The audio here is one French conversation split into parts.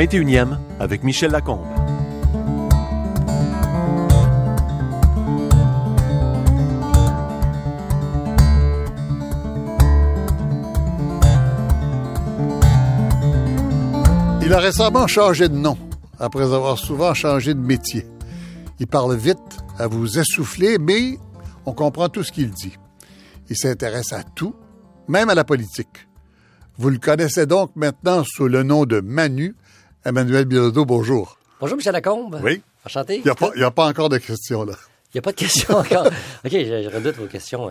21e avec Michel Lacombe. Il a récemment changé de nom, après avoir souvent changé de métier. Il parle vite, à vous essouffler, mais on comprend tout ce qu'il dit. Il s'intéresse à tout, même à la politique. Vous le connaissez donc maintenant sous le nom de Manu. Emmanuel Bilodeau, bonjour. Bonjour, Michel Lacombe. Oui. Enchanté. Il n'y a, pas encore de questions, là. Il n'y a pas de questions encore. OK, je, je redoute vos questions.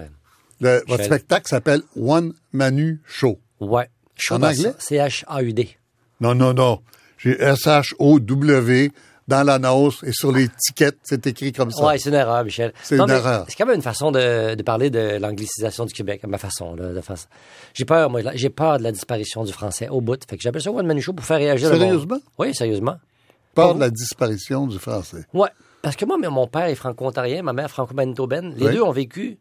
Le- votre spectacle s'appelle One Manu Show. Ouais. Chaud En anglais? C-H-A-U-D. Non, non, non. J'ai S-H-O-W dans l'annonce et sur tickets, c'est écrit comme ça. Ouais, c'est une erreur, Michel. C'est une erreur. C'est quand même une façon de, de parler de l'anglicisation du Québec, à ma façon. Là, de façon. J'ai peur, moi, j'ai peur de la disparition du français au bout. Fait que j'appelle ça One Man Show pour faire réagir le. Sérieusement? Oui, sérieusement. Peur de la disparition du français. Ouais. Parce que moi, mon père est franco-ontarien, ma mère franco-manitobaine. Les Oui. deux ont vécu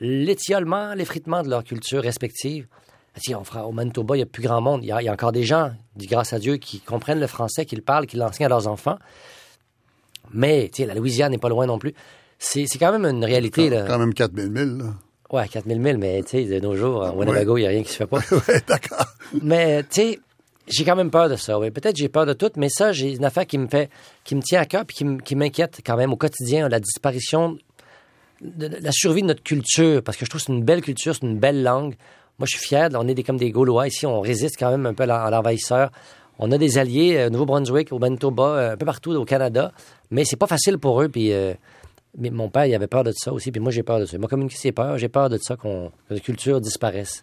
l'étiolement, l'effritement de leur culture respective. Ah, tiens, on fera- au Manitoba, il n'y a plus grand monde. Il y, a, il y a encore des gens, dit grâce à Dieu, qui comprennent le français, qui le parlent, qui l'enseignent à leurs enfants. Mais, tu sais, la Louisiane n'est pas loin non plus. C'est quand même une réalité, là. Quand même 4000 000, là. Ouais, 4000 000, mais tu sais, de nos jours, au Winnebago, il n'y a rien qui se fait pas. oui, d'accord. Mais, tu sais, j'ai quand même peur de ça. Oui. Peut-être j'ai peur de tout, mais ça, j'ai une affaire qui me fait, qui me tient à cœur puis qui, m'inquiète quand même au quotidien, la disparition, de, de- la survie de notre culture, parce que je trouve que c'est une belle culture, c'est une belle langue. Moi, je suis fier, on est des, comme des Gaulois ici, on résiste quand même un peu à l'en- à l'envahisseur. On a des alliés euh, au Nouveau-Brunswick, au Manitoba, euh, un peu partout au Canada, mais c'est pas facile pour eux. Puis, euh, mais mon père, il avait peur de ça aussi, puis moi, j'ai peur de ça. Il m'a communiqué ses peurs, j'ai peur de ça, qu'on, que la culture disparaisse.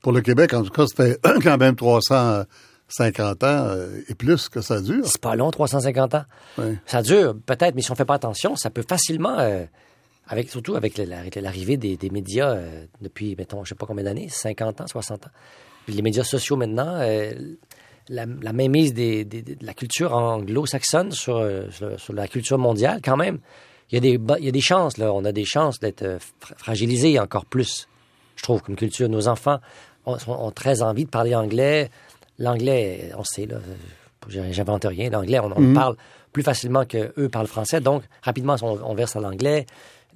Pour le Québec, en tout cas, c'était quand même 350 ans euh, et plus que ça dure. C'est pas long, 350 ans. Oui. Ça dure, peut-être, mais si on fait pas attention, ça peut facilement, euh, avec, surtout avec la- la- l'arrivée des, des médias euh, depuis, mettons, je sais pas combien d'années, 50 ans, 60 ans. Puis les médias sociaux maintenant, euh, la, la mainmise des, des- de la culture anglo-saxonne sur, euh, sur, sur la culture mondiale, quand même, il y a des, il y a des chances, là. On a des chances d'être fra- fragilisés encore plus, je trouve, comme culture. Nos enfants ont, très envie de parler anglais. L'anglais, on sait, là, j'invente rien. L'anglais, on, on le parle plus facilement qu'eux parlent français. Donc, rapidement, on, on verse à l'anglais.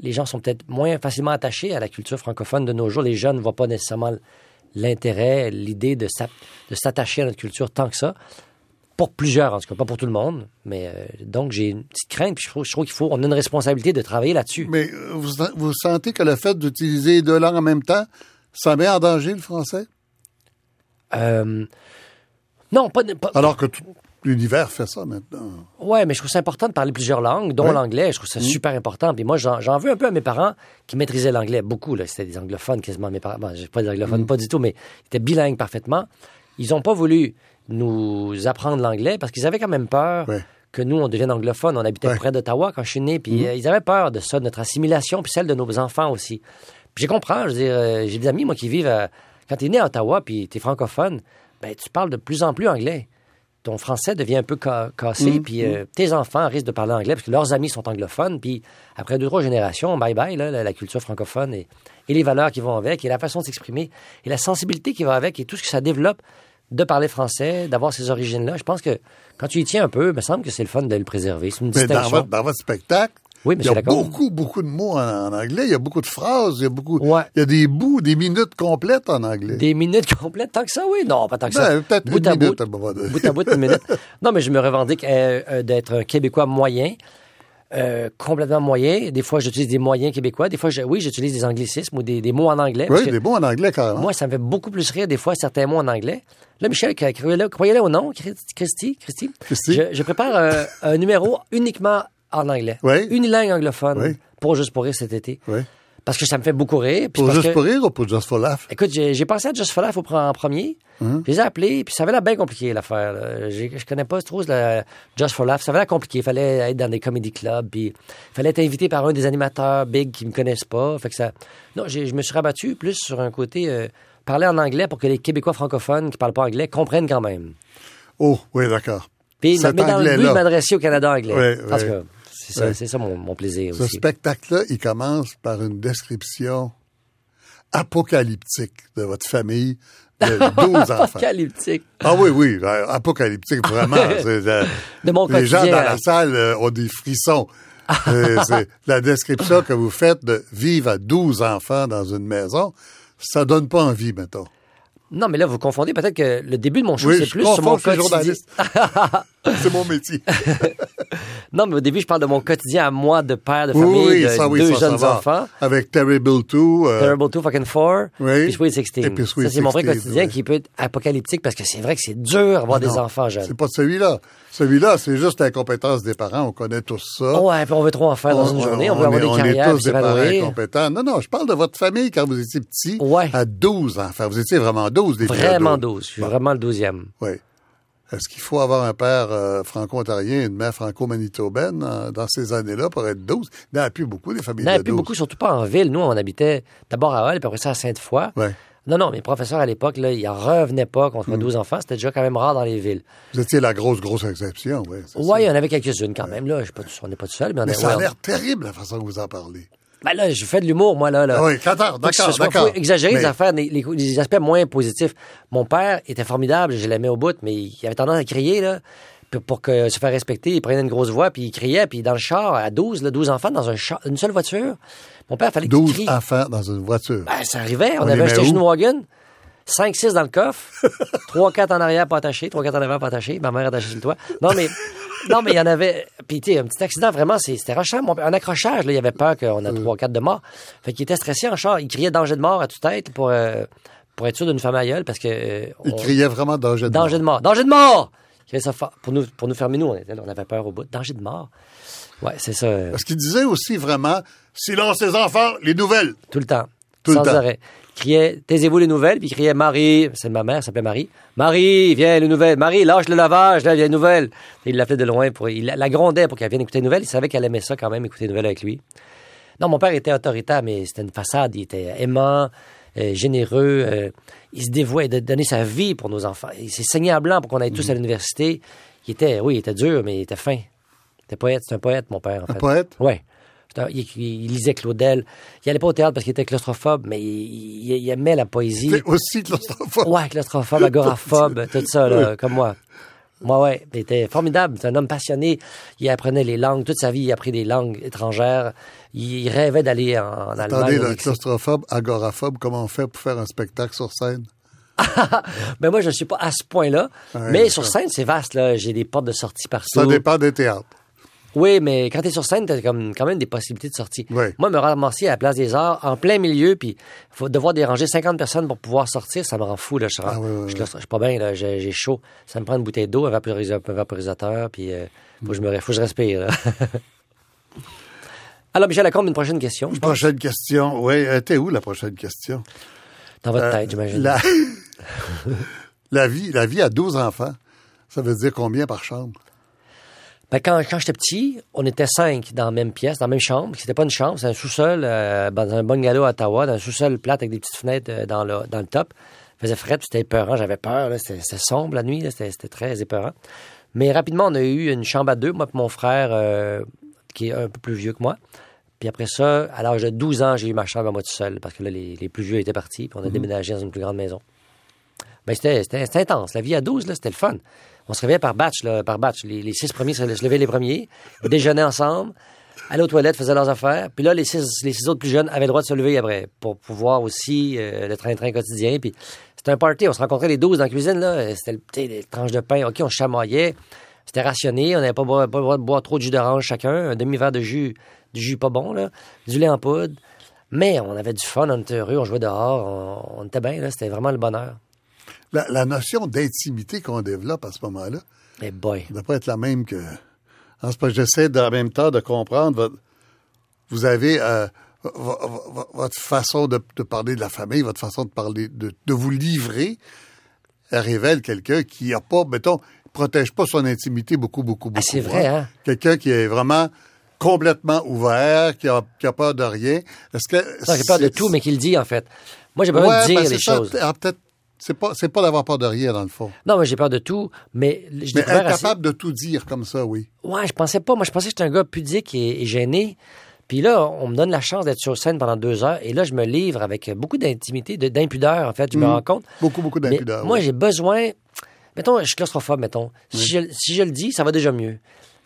Les gens sont peut-être moins facilement attachés à la culture francophone de nos jours. Les jeunes ne voient pas nécessairement l'intérêt, l'idée de s'attacher à notre culture tant que ça. Pour plusieurs, en tout cas, pas pour tout le monde. Mais euh, donc, j'ai une petite crainte. Puis je trouve, je trouve qu'il faut, on a une responsabilité de travailler là-dessus. Mais euh, vous, vous sentez que le fait d'utiliser deux langues en même temps, ça met en danger le français? Euh, non, pas, pas, Alors que tout l'univers fait ça maintenant. Ouais, mais je trouve ça important de parler plusieurs langues, dont Ouais. l'anglais. Je trouve ça super important. Puis moi, j'en veux un peu à mes parents qui maîtrisaient l'anglais beaucoup. C'était des anglophones quasiment. Mes parents, bon, j'ai pas des anglophones, pas du tout, mais ils étaient bilingues parfaitement. Ils n'ont pas voulu nous apprendre l'anglais parce qu'ils avaient quand même peur Ouais. que nous, on devienne anglophone. On habitait Ouais. près d'Ottawa quand je suis né, puis euh, ils avaient peur de ça, de notre assimilation, puis celle de nos enfants aussi. Puis je comprends. Je veux dire, euh, j'ai des amis, moi, qui vivent... à- quand tu es né à Ottawa, puis tu es francophone, ben, tu parles de plus en plus anglais ton français devient un peu ca- cassé, puis euh, tes enfants risquent de parler anglais parce que leurs amis sont anglophones, puis après deux, trois générations, bye-bye, là, la, la culture francophone et, et les valeurs qui vont avec, et la façon de s'exprimer, et la sensibilité qui va avec, et tout ce que ça développe de parler français, d'avoir ces origines-là. Je pense que quand tu y tiens un peu, il me semble que c'est le fun de le préserver. C'est une Mais dans votre, dans votre spectacle, Oui, il y a beaucoup, beaucoup de mots en, en anglais. Il y a beaucoup de phrases. Il y a beaucoup. Ouais. Il y a des bouts, des minutes complètes en anglais. Des minutes complètes, tant que ça, oui. Non, pas tant que ça. Ben, peut-être une à minute, bout, à un moment donné. bout à bout, une minute. Non, mais je me revendique euh, euh, d'être un Québécois moyen, euh, complètement moyen. Des fois, j'utilise des moyens québécois. Des fois, je- oui, j'utilise des anglicismes ou des, des mots en anglais. Oui, des mots en anglais carrément. Moi, ça me fait beaucoup plus rire, des fois, certains mots en anglais. Là, Michel, croyez-le croyez-le ou non, Christy, Christy, Christy. Je, je prépare euh, un numéro uniquement en anglais. Oui. Unilingue anglophone Oui. pour Juste pour rire cet été. Oui. Parce que ça me fait beaucoup rire. puis Pour juste que- pour rire ou pour just for laugh? Écoute, j'ai pensé à Just for Laugh en premier. Hein? Je les ai appelés, puis ça avait l'air bien compliqué, l'affaire. Je connais pas trop la Just for Laugh. Ça avait l'air compliqué. Il fallait être dans des comedy clubs, puis il fallait être invité par un des animateurs big qui me connaissent pas. Fait que ça... Non, je me suis rabattu plus sur un côté... euh, parler en anglais pour que les Québécois francophones qui parlent pas anglais comprennent quand même. Oh, oui, d'accord. Puis, mais dans le but de m'adresser au Canada anglais. Ouais. cas, c'est ça, Ouais. c'est ça mon, mon plaisir Ce aussi. spectacle-là, il commence par une description apocalyptique de votre famille de 12 enfants. Apocalyptique. Ah oui, oui, euh, apocalyptique, vraiment. Euh, De mon les gens dans la salle euh, ont des frissons. Euh, c'est la description que vous faites de vivre à 12 enfants dans une maison, ça donne pas envie, mettons. Non, mais là, vous confondez peut-être que le début de mon show, Oui, c'est plus sur mon quotidien. c'est mon métier. Non, mais au début, je parle de mon quotidien à moi, de père de famille, oui, de ça, oui, deux ça, jeunes enfants. Avec Terrible 2. euh, Terrible 2 fucking 4. Oui. Puis Sweet 16. Et puis Sweet ça, c'est mon vrai 16, quotidien qui peut être apocalyptique parce que c'est vrai que c'est dur d'avoir des non, enfants jeunes. C'est pas celui-là. Celui-là, c'est juste l'incompétence des parents. On connaît tous ça. Ouais, puis on veut trop en faire dans une journée. On, veut avoir est- des on carrières, est puis tous des parents incompétents. Non, non, je parle de votre famille quand vous étiez petit. Ouais. À 12 enfants. Vous étiez vraiment 12, des Vraiment douze. 12. Je suis vraiment le 12e. Oui. Est-ce qu'il faut avoir un père euh, franco-ontarien et une mère franco-manitobaine euh, dans ces années-là pour être 12? Il n'y en a plus beaucoup, des familles Il n'y en a plus 12. beaucoup, surtout pas en ville. Nous, on habitait d'abord à Hall, puis après ça à Sainte-Foy. Ouais. Non, non, mes professeurs à l'époque, là, ils en revenaient pas contre Mm. 12 enfants. C'était déjà quand même rare dans les villes. Vous étiez la grosse, grosse exception, oui. ça. il y en avait quelques-unes quand même. Là, Je suis pas tout- on n'est pas tout seul, mais on Mais est ça a ouais, l'air terrible, la façon que vous en parlez. Ben là, je fais de l'humour, moi, là. là. Ah oui, d'accord, d'accord, d'accord. exagérer les Mais- affaires, les, les- les aspects moins positifs. Mon père était formidable, je l'aimais au bout, mais il avait tendance à crier, là, pour, pour que se faire respecter. Il prenait une grosse voix, puis il criait, puis dans le char, à 12, là, 12 enfants, dans un char, une seule voiture. Mon père, fallait qu'il 12 crie. enfants dans une voiture. Ben, ça arrivait. On, On avait un station wagon. 5-6 dans le coffre, 3-4 en arrière pas attachés, 3-4 en avant pas attachés, ma mère attachée sur le toit. Non, mais non, mais il y en avait. Puis, tu sais, un petit accident, vraiment, c'était père- Un accrochage, là, il avait peur qu'on Mm. a 3-4 de mort. Fait qu'il était stressé en char. Il criait danger de mort à toute tête pour, euh, pour être sûr d'une femme aïeule parce que. euh, Il on- criait vraiment danger de Danger mort. de mort. Danger de mort! Il criait ça fort. Pour nous, pour nous fermer, nous, on, était là, on avait peur au bout. Danger de mort. Ouais, c'est ça. Parce qu'il disait aussi vraiment, silence les enfants, les nouvelles. Tout le temps. Tout le sans temps. arrêt. Il criait, taisez-vous les nouvelles, puis il criait, Marie, c'est ma mère, s'appelait Marie. Marie, viens, les nouvelles. Marie, lâche le lavage, là, a les nouvelles. Et il l'appelait de loin pour, il la grondait pour qu'elle vienne écouter les nouvelles. Il savait qu'elle aimait ça quand même, écouter les nouvelles avec lui. Non, mon père était autoritaire, mais c'était une façade. Il était aimant, euh, généreux. euh, il se dévouait de donner sa vie pour nos enfants. Il s'est saigné à blanc pour qu'on aille tous à Mm. l'université. Il était, oui, il était dur, mais il était fin. Il était poète. C'est un poète, mon père, en Un fait. poète? Oui. Il, il lisait Claudel. Il allait pas au théâtre parce qu'il était claustrophobe, mais il, aimait la poésie. C'est aussi claustrophobe. Ouais, claustrophobe, agoraphobe, tout ça, là, comme moi. Moi, ouais, il était formidable. C'est un homme passionné. Il apprenait les langues. Toute sa vie, il a appris des langues étrangères. Il rêvait d'aller en, en Allemagne. Attendez, le claustrophobe, agoraphobe, comment on fait pour faire un spectacle sur scène? Ben moi, je ne suis pas à ce point-là. Ouais, mais sur scène, c'est vaste. là. J'ai des portes de sortie partout. Ça dépend des théâtres. Oui, mais quand tu es sur scène, tu as comme, quand même des possibilités de sortie. Oui. Moi, me ramasser à la place des arts, en plein milieu, puis faut devoir déranger 50 personnes pour pouvoir sortir, ça me rend fou. Là. Je, Ah, oui, oui, je, suis pas bien, là. j'ai j'ai chaud. Ça me prend une bouteille d'eau, un, vaporisa- un vaporisateur, puis euh, faut, que je me, faut que je respire. là. Alors, Michel Lacombe, une prochaine question, pense, Prochaine question. Oui, euh, t'es où la prochaine question? dans votre Euh, tête, j'imagine. La... la vie, la vie à 12 enfants, ça veut dire combien par chambre? Ben, quand quand j'étais petit, on était cinq dans la même pièce, dans la même chambre. C'était pas une chambre, c'était un sous-sol euh, dans un bungalow à Ottawa, dans un sous-sol plate avec des petites fenêtres euh, dans, le, dans le top. Il faisait frais, c'était épeurant, j'avais peur. C'était sombre la nuit, c'était très épeurant. Mais rapidement, on a eu une chambre à deux, moi et mon frère, euh, qui est un peu plus vieux que moi. Puis après ça, à l'âge de 12 ans, j'ai eu ma chambre à moi tout seul, parce que là, les, les plus vieux étaient partis, puis on a déménagé dans une plus grande maison. Ben, c'était, intense. La vie à 12, là, c'était le fun. On se réveillait par batch, là, par batch. Les, six premiers se, levaient les premiers, déjeunaient ensemble, allaient aux toilettes, faisaient leurs affaires. Puis là, les six, autres plus jeunes avaient le droit de se lever après pour pouvoir aussi euh, le train-train quotidien. Puis c'était un party. On se rencontrait les 12 dans la cuisine, là. C'était les tranches de pain. OK, on chamaillait. C'était rationné. On n'avait pas le droit de boire trop de jus d'orange chacun. Un demi-verre de jus, du jus pas bon, là. Du lait en poudre. Mais on avait du fun, on était heureux, on jouait dehors, on, on était bien, là. C'était vraiment le bonheur. La, la notion d'intimité qu'on développe à ce moment-là, Mais boy. ne doit pas être la même que. En ce moment, j'essaie de- en même temps de comprendre votre. Vous avez euh, vo- vo- vo- votre façon de, de parler de la famille, votre façon de parler, de, de vous livrer, elle révèle quelqu'un qui a pas, mettons, protège pas son intimité beaucoup, beaucoup, beaucoup. Ah, c'est vrai, hein? Quelqu'un qui est vraiment complètement ouvert, qui a, qui a peur de rien. Est-ce que. Non, j'ai peur de tout, mais qui le dit, en fait. Moi, j'ai besoin Ouais, de dire ben, les ça. choses. Ah, peut-être. C'est pas, c'est pas d'avoir peur de rien, dans le fond. Non, moi, j'ai peur de tout, mais je Mais assez... de tout dire comme ça, oui. Ouais, je pensais pas. Moi, je pensais que j'étais un gars pudique et, et gêné. Puis là, on me donne la chance d'être sur scène pendant deux heures. Et là, je me livre avec beaucoup d'intimité, de- d'impudeur, en fait. Je me Mhm. rends compte. Beaucoup, beaucoup Mais d'impudeur. moi, j'ai besoin. Mettons, je suis claustrophobe, mettons. Si, je, si je le dis, ça va déjà mieux.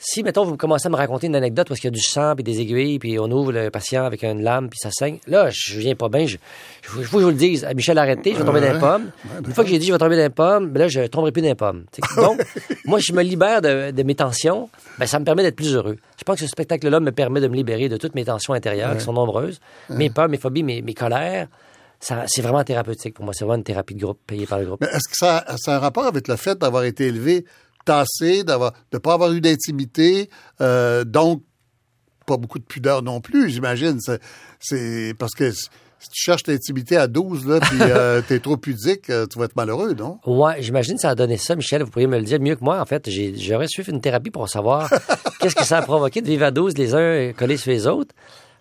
Si, mettons, vous commencez à me raconter une anecdote parce qu'il y a du sang, puis des aiguilles, puis on ouvre le patient avec une lame, puis ça saigne, là, je viens pas bien. Je, je, faut que je vous le dise. À Michel, arrêtez, je vais tomber dans les pommes. Une fois que j'ai dit je vais tomber dans les pommes, ben là, je tomberai plus dans les pommes. Donc, moi, je me libère de, de mes tensions. Ben, ça me permet d'être plus heureux. Je pense que ce spectacle-là me permet de me libérer de toutes mes tensions intérieures, qui sont nombreuses. Mes peurs, mes phobies, mes, mes colères. Ça, c'est vraiment thérapeutique pour moi. C'est vraiment une thérapie de groupe, payée par le groupe. Mais est-ce que ça, ça a un rapport avec le fait d'avoir été élevé tassé, d'avoir, de ne pas avoir eu d'intimité, euh, donc pas beaucoup de pudeur non plus, j'imagine. C'est, c'est parce que si tu cherches l'intimité à 12, là, puis euh, t'es trop pudique, euh, tu vas être malheureux, non? Ouais, j'imagine que ça a donné ça, Michel. Vous pourriez me le dire mieux que moi. En fait, j'ai, j'aurais suivi une thérapie pour savoir qu'est-ce que ça a provoqué de vivre à 12 les uns collés sur les autres.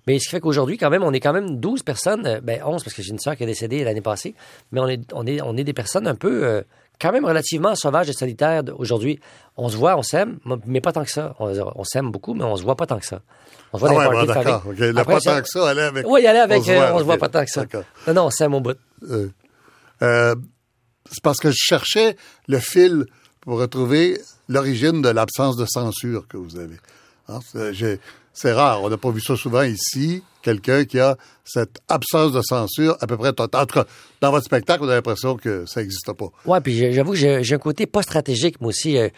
Mais ce qui fait qu'aujourd'hui, quand même, on est quand même 12 personnes, ben 11 parce que j'ai une sœur qui est décédée l'année passée, mais on est, on est, on est des personnes un peu, euh, quand même relativement sauvages et solitaires d- aujourd'hui. On se voit, on s'aime, mais pas tant que ça. On, on s'aime beaucoup, mais on se voit pas tant que ça. On se voit Ah ouais, d'accord. famille. OK. Le Après pas tant que ça, aller avec. Oui, y aller avec, On se euh, voit, se voit pas tant que ça. Non, non, on s'aime au bout. Euh, euh, c'est parce que je cherchais le fil pour retrouver l'origine de l'absence de censure que vous avez. Hein, c'est, rare, on n'a pas vu ça souvent ici, quelqu'un qui a cette absence de censure à peu près totale. En tout cas, dans votre spectacle, on a l'impression que ça n'existe pas. Ouais, puis j'avoue que j'ai un côté pas stratégique, moi aussi. Euh,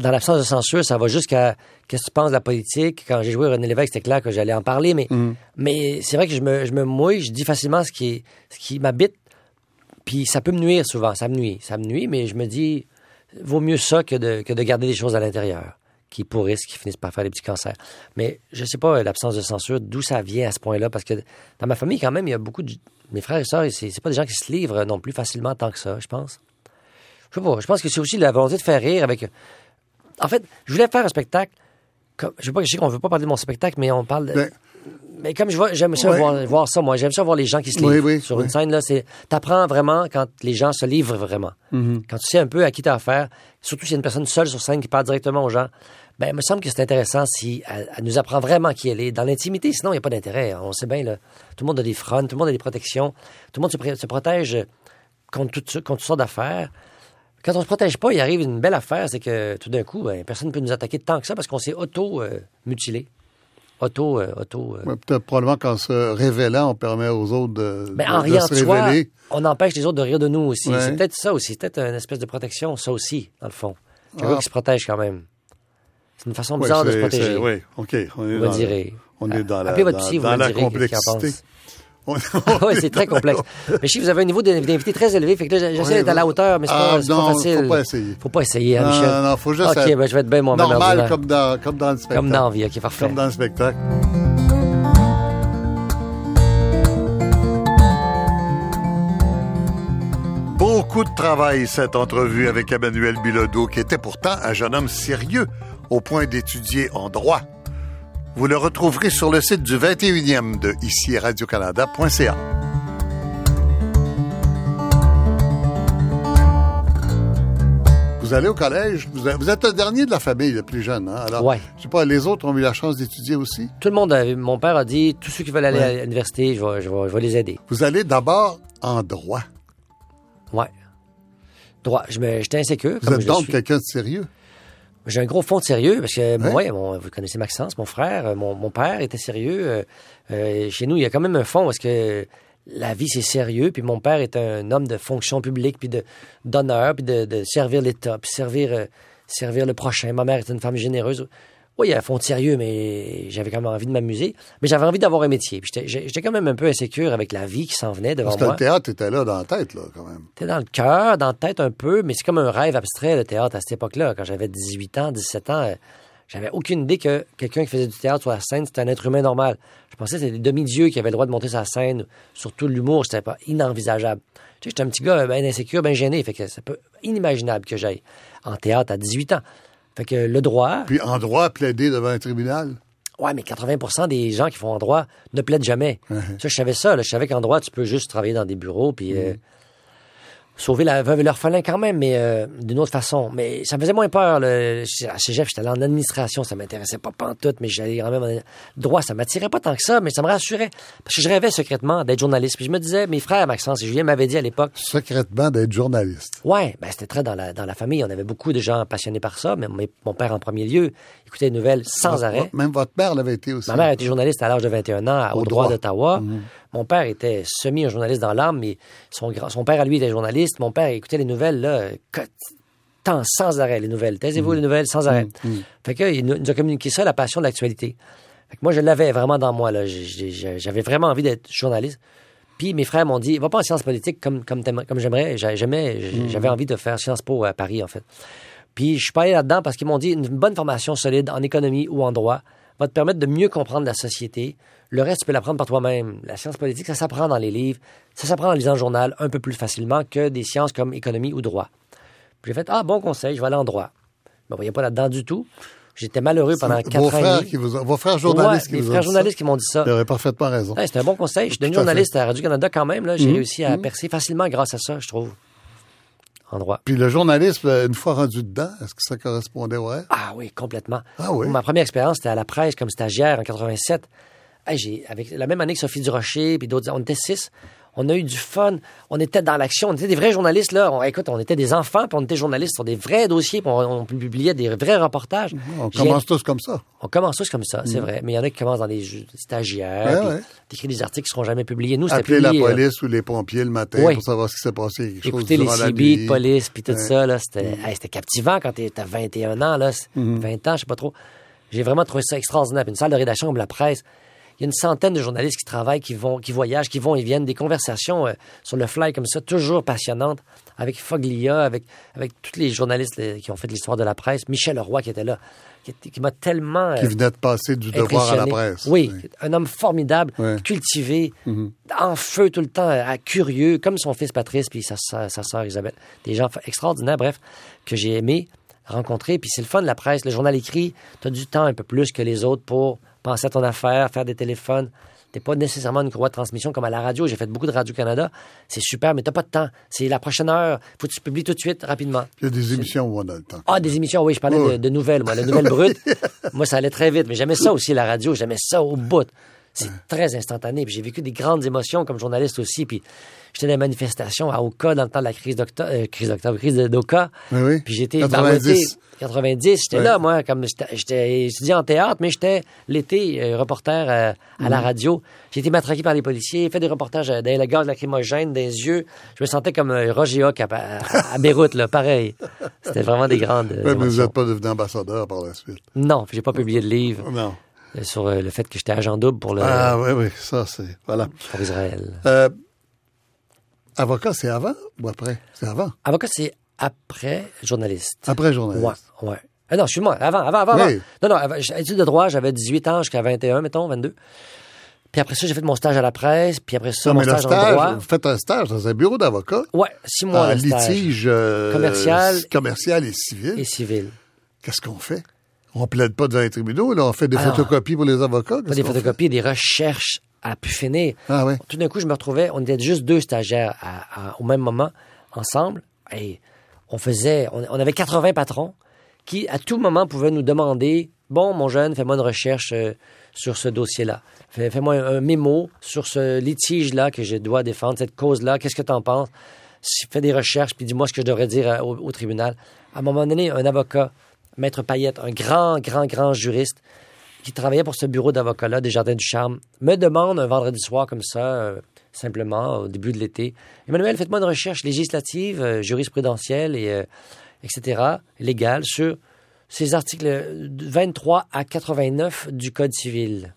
Dans l'absence de censure, ça va jusqu'à qu'est-ce que tu penses de la politique. Quand j'ai joué René Lévesque, c'était clair que j'allais en parler, mais, mais c'est vrai que je me, je me mouille, je dis facilement ce qui, est- ce qui m'habite, puis ça peut me nuire souvent, ça me nuit. Ça me nuit, mais je me dis, vaut mieux ça que de, que de garder des choses à l'intérieur qui pourrissent, qui finissent par faire des petits cancers. Mais je sais pas, euh, l'absence de censure, d'où ça vient à ce point-là, parce que dans ma famille, quand même, il y a beaucoup de... Mes frères et sœurs, c'est pas des gens qui se livrent non plus facilement tant que ça, je pense. Je sais pas, je pense que c'est aussi la volonté de faire rire avec... En fait, je voulais faire un spectacle... Comme, je sais pas, je sais qu'on veut pas parler de mon spectacle, mais on parle... de- Ben, mais comme je vois, j'aime ça Ouais. voir, voir ça, moi. J'aime ça voir les gens qui se livrent. oui, Sur oui. une scène, là, c'est, t'apprends vraiment quand les gens se livrent vraiment. Mm-hmm. Quand tu sais un peu à qui t'as affaire, surtout s'il y a une personne seule sur scène qui parle directement aux gens, ben, il me semble que c'est intéressant si elle, elle nous apprend vraiment qui elle est. Dans l'intimité, sinon, il n'y a pas d'intérêt. On sait bien, là. Tout le monde a des fronts, tout le monde a des protections. Tout le monde se, protège contre, tout, contre toutes sortes d'affaires. Quand on se protège pas, il arrive une belle affaire, c'est que tout d'un coup, ben, personne ne peut nous attaquer tant que ça parce qu'on s'est auto-mutilé. Auto, euh, auto. euh, ouais, peut-être probablement qu'en se révélant, on permet aux autres de, Ben, de- en de riant se de soi, révéler. on empêche les autres de rire de nous aussi. Ouais. C'est peut-être ça aussi. C'est peut-être une espèce de protection, ça aussi, dans le fond. C'est un Ah. qui se protège quand même. C'est une façon Ouais, bizarre de se protéger. Oui, OK. On est me dans, on est dans la, dans- dans la complexité. On- oui, c'est très complexe. Mais vous avez un niveau d'in- d'invité très élevé, fait que là, j'essaie d'être à la hauteur, mais c'est ah, pas, pas non, facile. faut pas essayer. Faut pas essayer, hein, Non, Michel. non, non, faut juste OK, ben, je vais être bien moi-même Normal comme dans, comme dans le spectacle. Comme dans la vie, OK, parfait. Comme dans le spectacle. Beaucoup de travail, cette entrevue avec Emmanuel Bilodeau, qui était pourtant un jeune homme sérieux, au point d'étudier en droit. Vous le retrouverez sur le site du 21e de ici radiocanada.ca. Vous allez au collège, vous êtes le dernier de la famille, le plus jeune. Hein? Alors, Ouais. je sais pas, les autres ont eu la chance d'étudier aussi? Tout le monde, a- mon père a dit, tous ceux qui veulent aller Ouais. à l'université, je vais, je, vais, je vais les aider. Vous allez d'abord en droit. Ouais. Droit. J'étais insécure. Vous comme êtes je donc quelqu'un de sérieux. J'ai un gros fond de sérieux parce que, ouais, mon- vous connaissez Maxence, mon frère, euh, mon, mon père était sérieux. euh, euh, chez nous, il y a quand même un fond parce que la vie, c'est sérieux. Puis mon père est un homme de fonction publique, puis de d'honneur, puis de, de servir l'État, puis servir, euh, servir le prochain. Ma mère est une femme généreuse. Oui, il y a un fond de sérieux, mais j'avais quand même envie de m'amuser. Mais j'avais envie d'avoir un métier. J'étais- quand même un peu insécure avec la vie qui s'en venait devant Parce que moi. le théâtre était là dans la tête, là, quand même. C'était dans le cœur, dans la tête un peu, mais c'est comme un rêve abstrait, le théâtre, à cette époque-là. Quand j'avais 18 ans, 17 ans, euh, j'avais aucune idée que quelqu'un qui faisait du théâtre sur la scène, c'était un être humain normal. Je pensais que c'était des demi-dieux qui avaient le droit de monter sur la scène, surtout l'humour, c'était pas inenvisageable. Tu sais, j'étais un petit gars bien insécure, bien gêné, fait que c'est pas inimaginable que j'aille en théâtre à 18 ans. Fait que le droit, Puis en droit, plaider devant un tribunal? Ouais, mais 80% des gens qui font en droit ne plaident jamais. Ça, je savais ça. là. Je savais qu'en droit, tu peux juste travailler dans des bureaux. Puis, euh, sauver la veuve et l'orphelin quand même, mais euh, d'une autre façon. Mais ça me faisait moins peur. Le, à Cégep, j'étais allé en administration, ça m'intéressait pas pantoute, mais j'allais quand même en droit, ça m'attirait pas tant que ça, mais ça me rassurait. Parce que je rêvais secrètement d'être journaliste. Puis je me disais, mes frères, Maxence et Julien m'avaient dit à l'époque... Secrètement d'être journaliste. Ouais, ben c'était très dans la, dans la famille. On avait beaucoup de gens passionnés par ça, mais mon père en premier lieu écoutait les nouvelles sans arrêt. Même votre mère l'avait été aussi. Ma mère était journaliste à l'âge de 21 ans au, droit, d'Ottawa. Mhm. Mon père était semi journaliste dans l'âme, mais son, son père à lui était journaliste. Mon père écoutait les nouvelles, là, tant, sans arrêt, les nouvelles. Taisez-vous mm. les nouvelles sans arrêt. Mm. Mm. Fait que, il nous, a communiqué ça, la passion de l'actualité. Fait que moi, je l'avais vraiment dans moi, là. J'avais vraiment envie d'être journaliste. Puis mes frères m'ont dit, va pas en sciences politiques comme, comme, comme j'aimerais. J'avais envie de faire Sciences Po à Paris, en fait. Puis je suis pas allé là-dedans parce qu'ils m'ont dit, une bonne formation solide en économie ou en droit va te permettre de mieux comprendre la société. Le reste, tu peux l'apprendre par toi-même. La science politique, ça s'apprend dans les livres. Ça s'apprend en lisant le journal un peu plus facilement que des sciences comme économie ou droit. J'ai fait, ah, bon conseil, je vais aller en droit. Je me voyais pas là-dedans du tout. J'étais malheureux pendant quatre vos frères Qui vous, vos frères journalistes qui vous frères journalistes qui m'ont dit ça. Vous avez parfaitement raison. C'était un bon conseil. Je suis devenu journaliste à Radio-Canada quand même. J'ai mmh. réussi à mmh. percer facilement grâce à ça, je trouve. En droit. Puis le journalisme, une fois rendu dedans, est-ce que ça correspondait au rêve? Ah oui, complètement. Ah oui. Ma première expérience, c'était à la presse comme stagiaire en 87. J'ai, avec la même année que Sophie Durocher, puis d'autres, on était six on a eu du fun, on était dans l'action, on était des vrais journalistes là. On, écoute, on était des enfants, puis on était journalistes sur des vrais dossiers, puis on, publiait des vrais reportages. On commence tous comme ça. On commence tous comme ça, c'est mm. vrai. Mais il y en a qui commencent dans des stagiaires, puis des articles qui seront jamais publiés. Nous, Appeler la police ou les pompiers le matin pour savoir ce qui s'est passé. Écouter les CB de police, puis tout ça là, c'était, captivant quand tu 21 ans là, 20 mm-hmm. ans, je sais pas trop. J'ai vraiment trouvé ça extraordinaire. une salle de rédaction la presse il y a une centaine de journalistes qui travaillent, qui vont, qui voyagent, qui vont et viennent, des conversations euh, sur le fly comme ça, toujours passionnantes, avec Foglia, avec, avec tous les journalistes euh, qui ont fait l'histoire de la presse, Michel Leroy qui était là, qui, m'a tellement... qui venait de passer du devoir à la presse. Oui, un homme formidable, cultivé, mm-hmm. en feu tout le temps, à, curieux, comme son fils Patrice, puis sa, sa, sa sœur Isabelle. Des gens extraordinaires, bref, que j'ai aimé rencontrer. Puis c'est le fun de la presse. Le journal écrit, tu as du temps un peu plus que les autres pour penser à ton affaire, faire des téléphones. T'es pas nécessairement une courroie de transmission comme à la radio. J'ai fait beaucoup de Radio-Canada. C'est super, mais t'as pas de temps. C'est la prochaine heure. Faut que tu publies tout de suite, rapidement. Il y a des émissions où on a le temps. Ah, des émissions, oui. Je parlais de, nouvelles, moi. La nouvelle brute. moi, ça allait très vite. Mais j'aimais ça aussi, la radio. J'aimais ça au bout. C'est très instantané. Puis j'ai vécu des grandes émotions comme journaliste aussi. Puis j'étais dans les manifestations à Oka dans le temps de la crise d'octobre, euh, crise d'octobre, crise d'Oka. Oui, oui. Puis j'étais 90. 90, j'étais là, moi, comme j'étais étudiant en théâtre, mais j'étais l'été euh, reporter euh, à la mhm. radio. J'ai été matraqué par les policiers, fait des reportages dans les gaz lacrymogènes, des yeux. Je me sentais comme Roger Hock à, à, Beyrouth, là, pareil. C'était vraiment des grandes. mais vous n'êtes pas devenu ambassadeur par la suite. Non, j'ai pas publié de livre. Non. Euh, sur euh, le fait que j'étais agent double pour le. Ah oui, oui, ça c'est. Voilà. Pour Israël. Euh, avocat, c'est avant ou après? C'est avant? Avocat, c'est après journaliste. Après journaliste. Ouais, ouais. Ah non, excuse-moi, avant, avant, avant. Oui. Non, non, études de droit, j'avais 18 ans jusqu'à 21, mettons, 22. Puis après ça, j'ai fait mon stage à la presse. Puis après ça, mon stage, en droit. Vous faites un stage dans un bureau d'avocat? Ouais, six mois. Un litige commercial, commercial et civil. Et civil. Qu'est-ce qu'on fait? On plaide pas devant les tribunaux, là, on fait des photocopies pour les avocats. Pas des photocopies, des recherches à pu finir. Ah ouais. Tout d'un coup, je me retrouvais, on était juste deux stagiaires au même moment, ensemble, et on faisait, on, avait 80 patrons qui, à tout moment, pouvaient nous demander, bon, mon jeune, fais-moi une recherche euh, sur ce dossier-là. Fais-moi un, mémo sur ce litige-là que je dois défendre, cette cause-là, qu'est-ce que tu en penses? Fais des recherches, puis dis-moi ce que je devrais dire euh, au tribunal. À un moment donné, un avocat Maître Payette, un grand, grand, grand juriste qui travaillait pour ce bureau d'avocat-là des Jardins du Charme, me demande un vendredi soir comme ça, euh, simplement, au début de l'été, Emmanuel, faites-moi une recherche législative, euh, jurisprudentielle, et, euh, etc., légale, sur ces articles 23 à 89 du Code civil.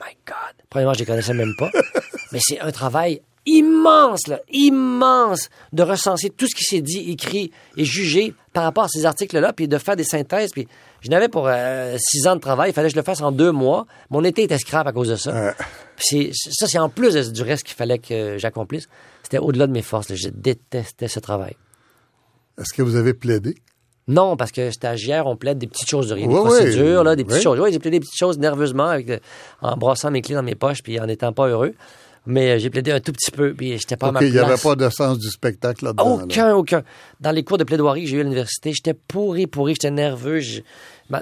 My God! Premièrement, je ne les connaissais même pas, mais c'est un travail immense, là, immense, de recenser tout ce qui s'est dit, écrit et jugé par rapport à ces articles-là, puis de faire des synthèses. Puis je n'avais pour euh, six ans de travail, il fallait que je le fasse en deux mois. Mon été était scrap à cause de ça. ça, c'est en plus du reste qu'il fallait que j'accomplisse. C'était au-delà de mes forces. Je détestais ce travail. Est-ce que vous avez plaidé? Non, parce que stagiaire, on plaide des petites choses, des procédures, là, des petites choses. Oui, j'ai plaidé des petites choses nerveusement, avec en brassant mes clés dans mes poches, puis en n'étant pas heureux. Mais euh, j'ai plaidé un tout petit peu, puis j'étais pas à OK, ma il n'y avait place. pas de sens du spectacle là-dedans. là. Aucun, aucun. Dans les cours de plaidoirie que j'ai eu à l'université, j'étais pourri, pourri, j'étais nerveux. je-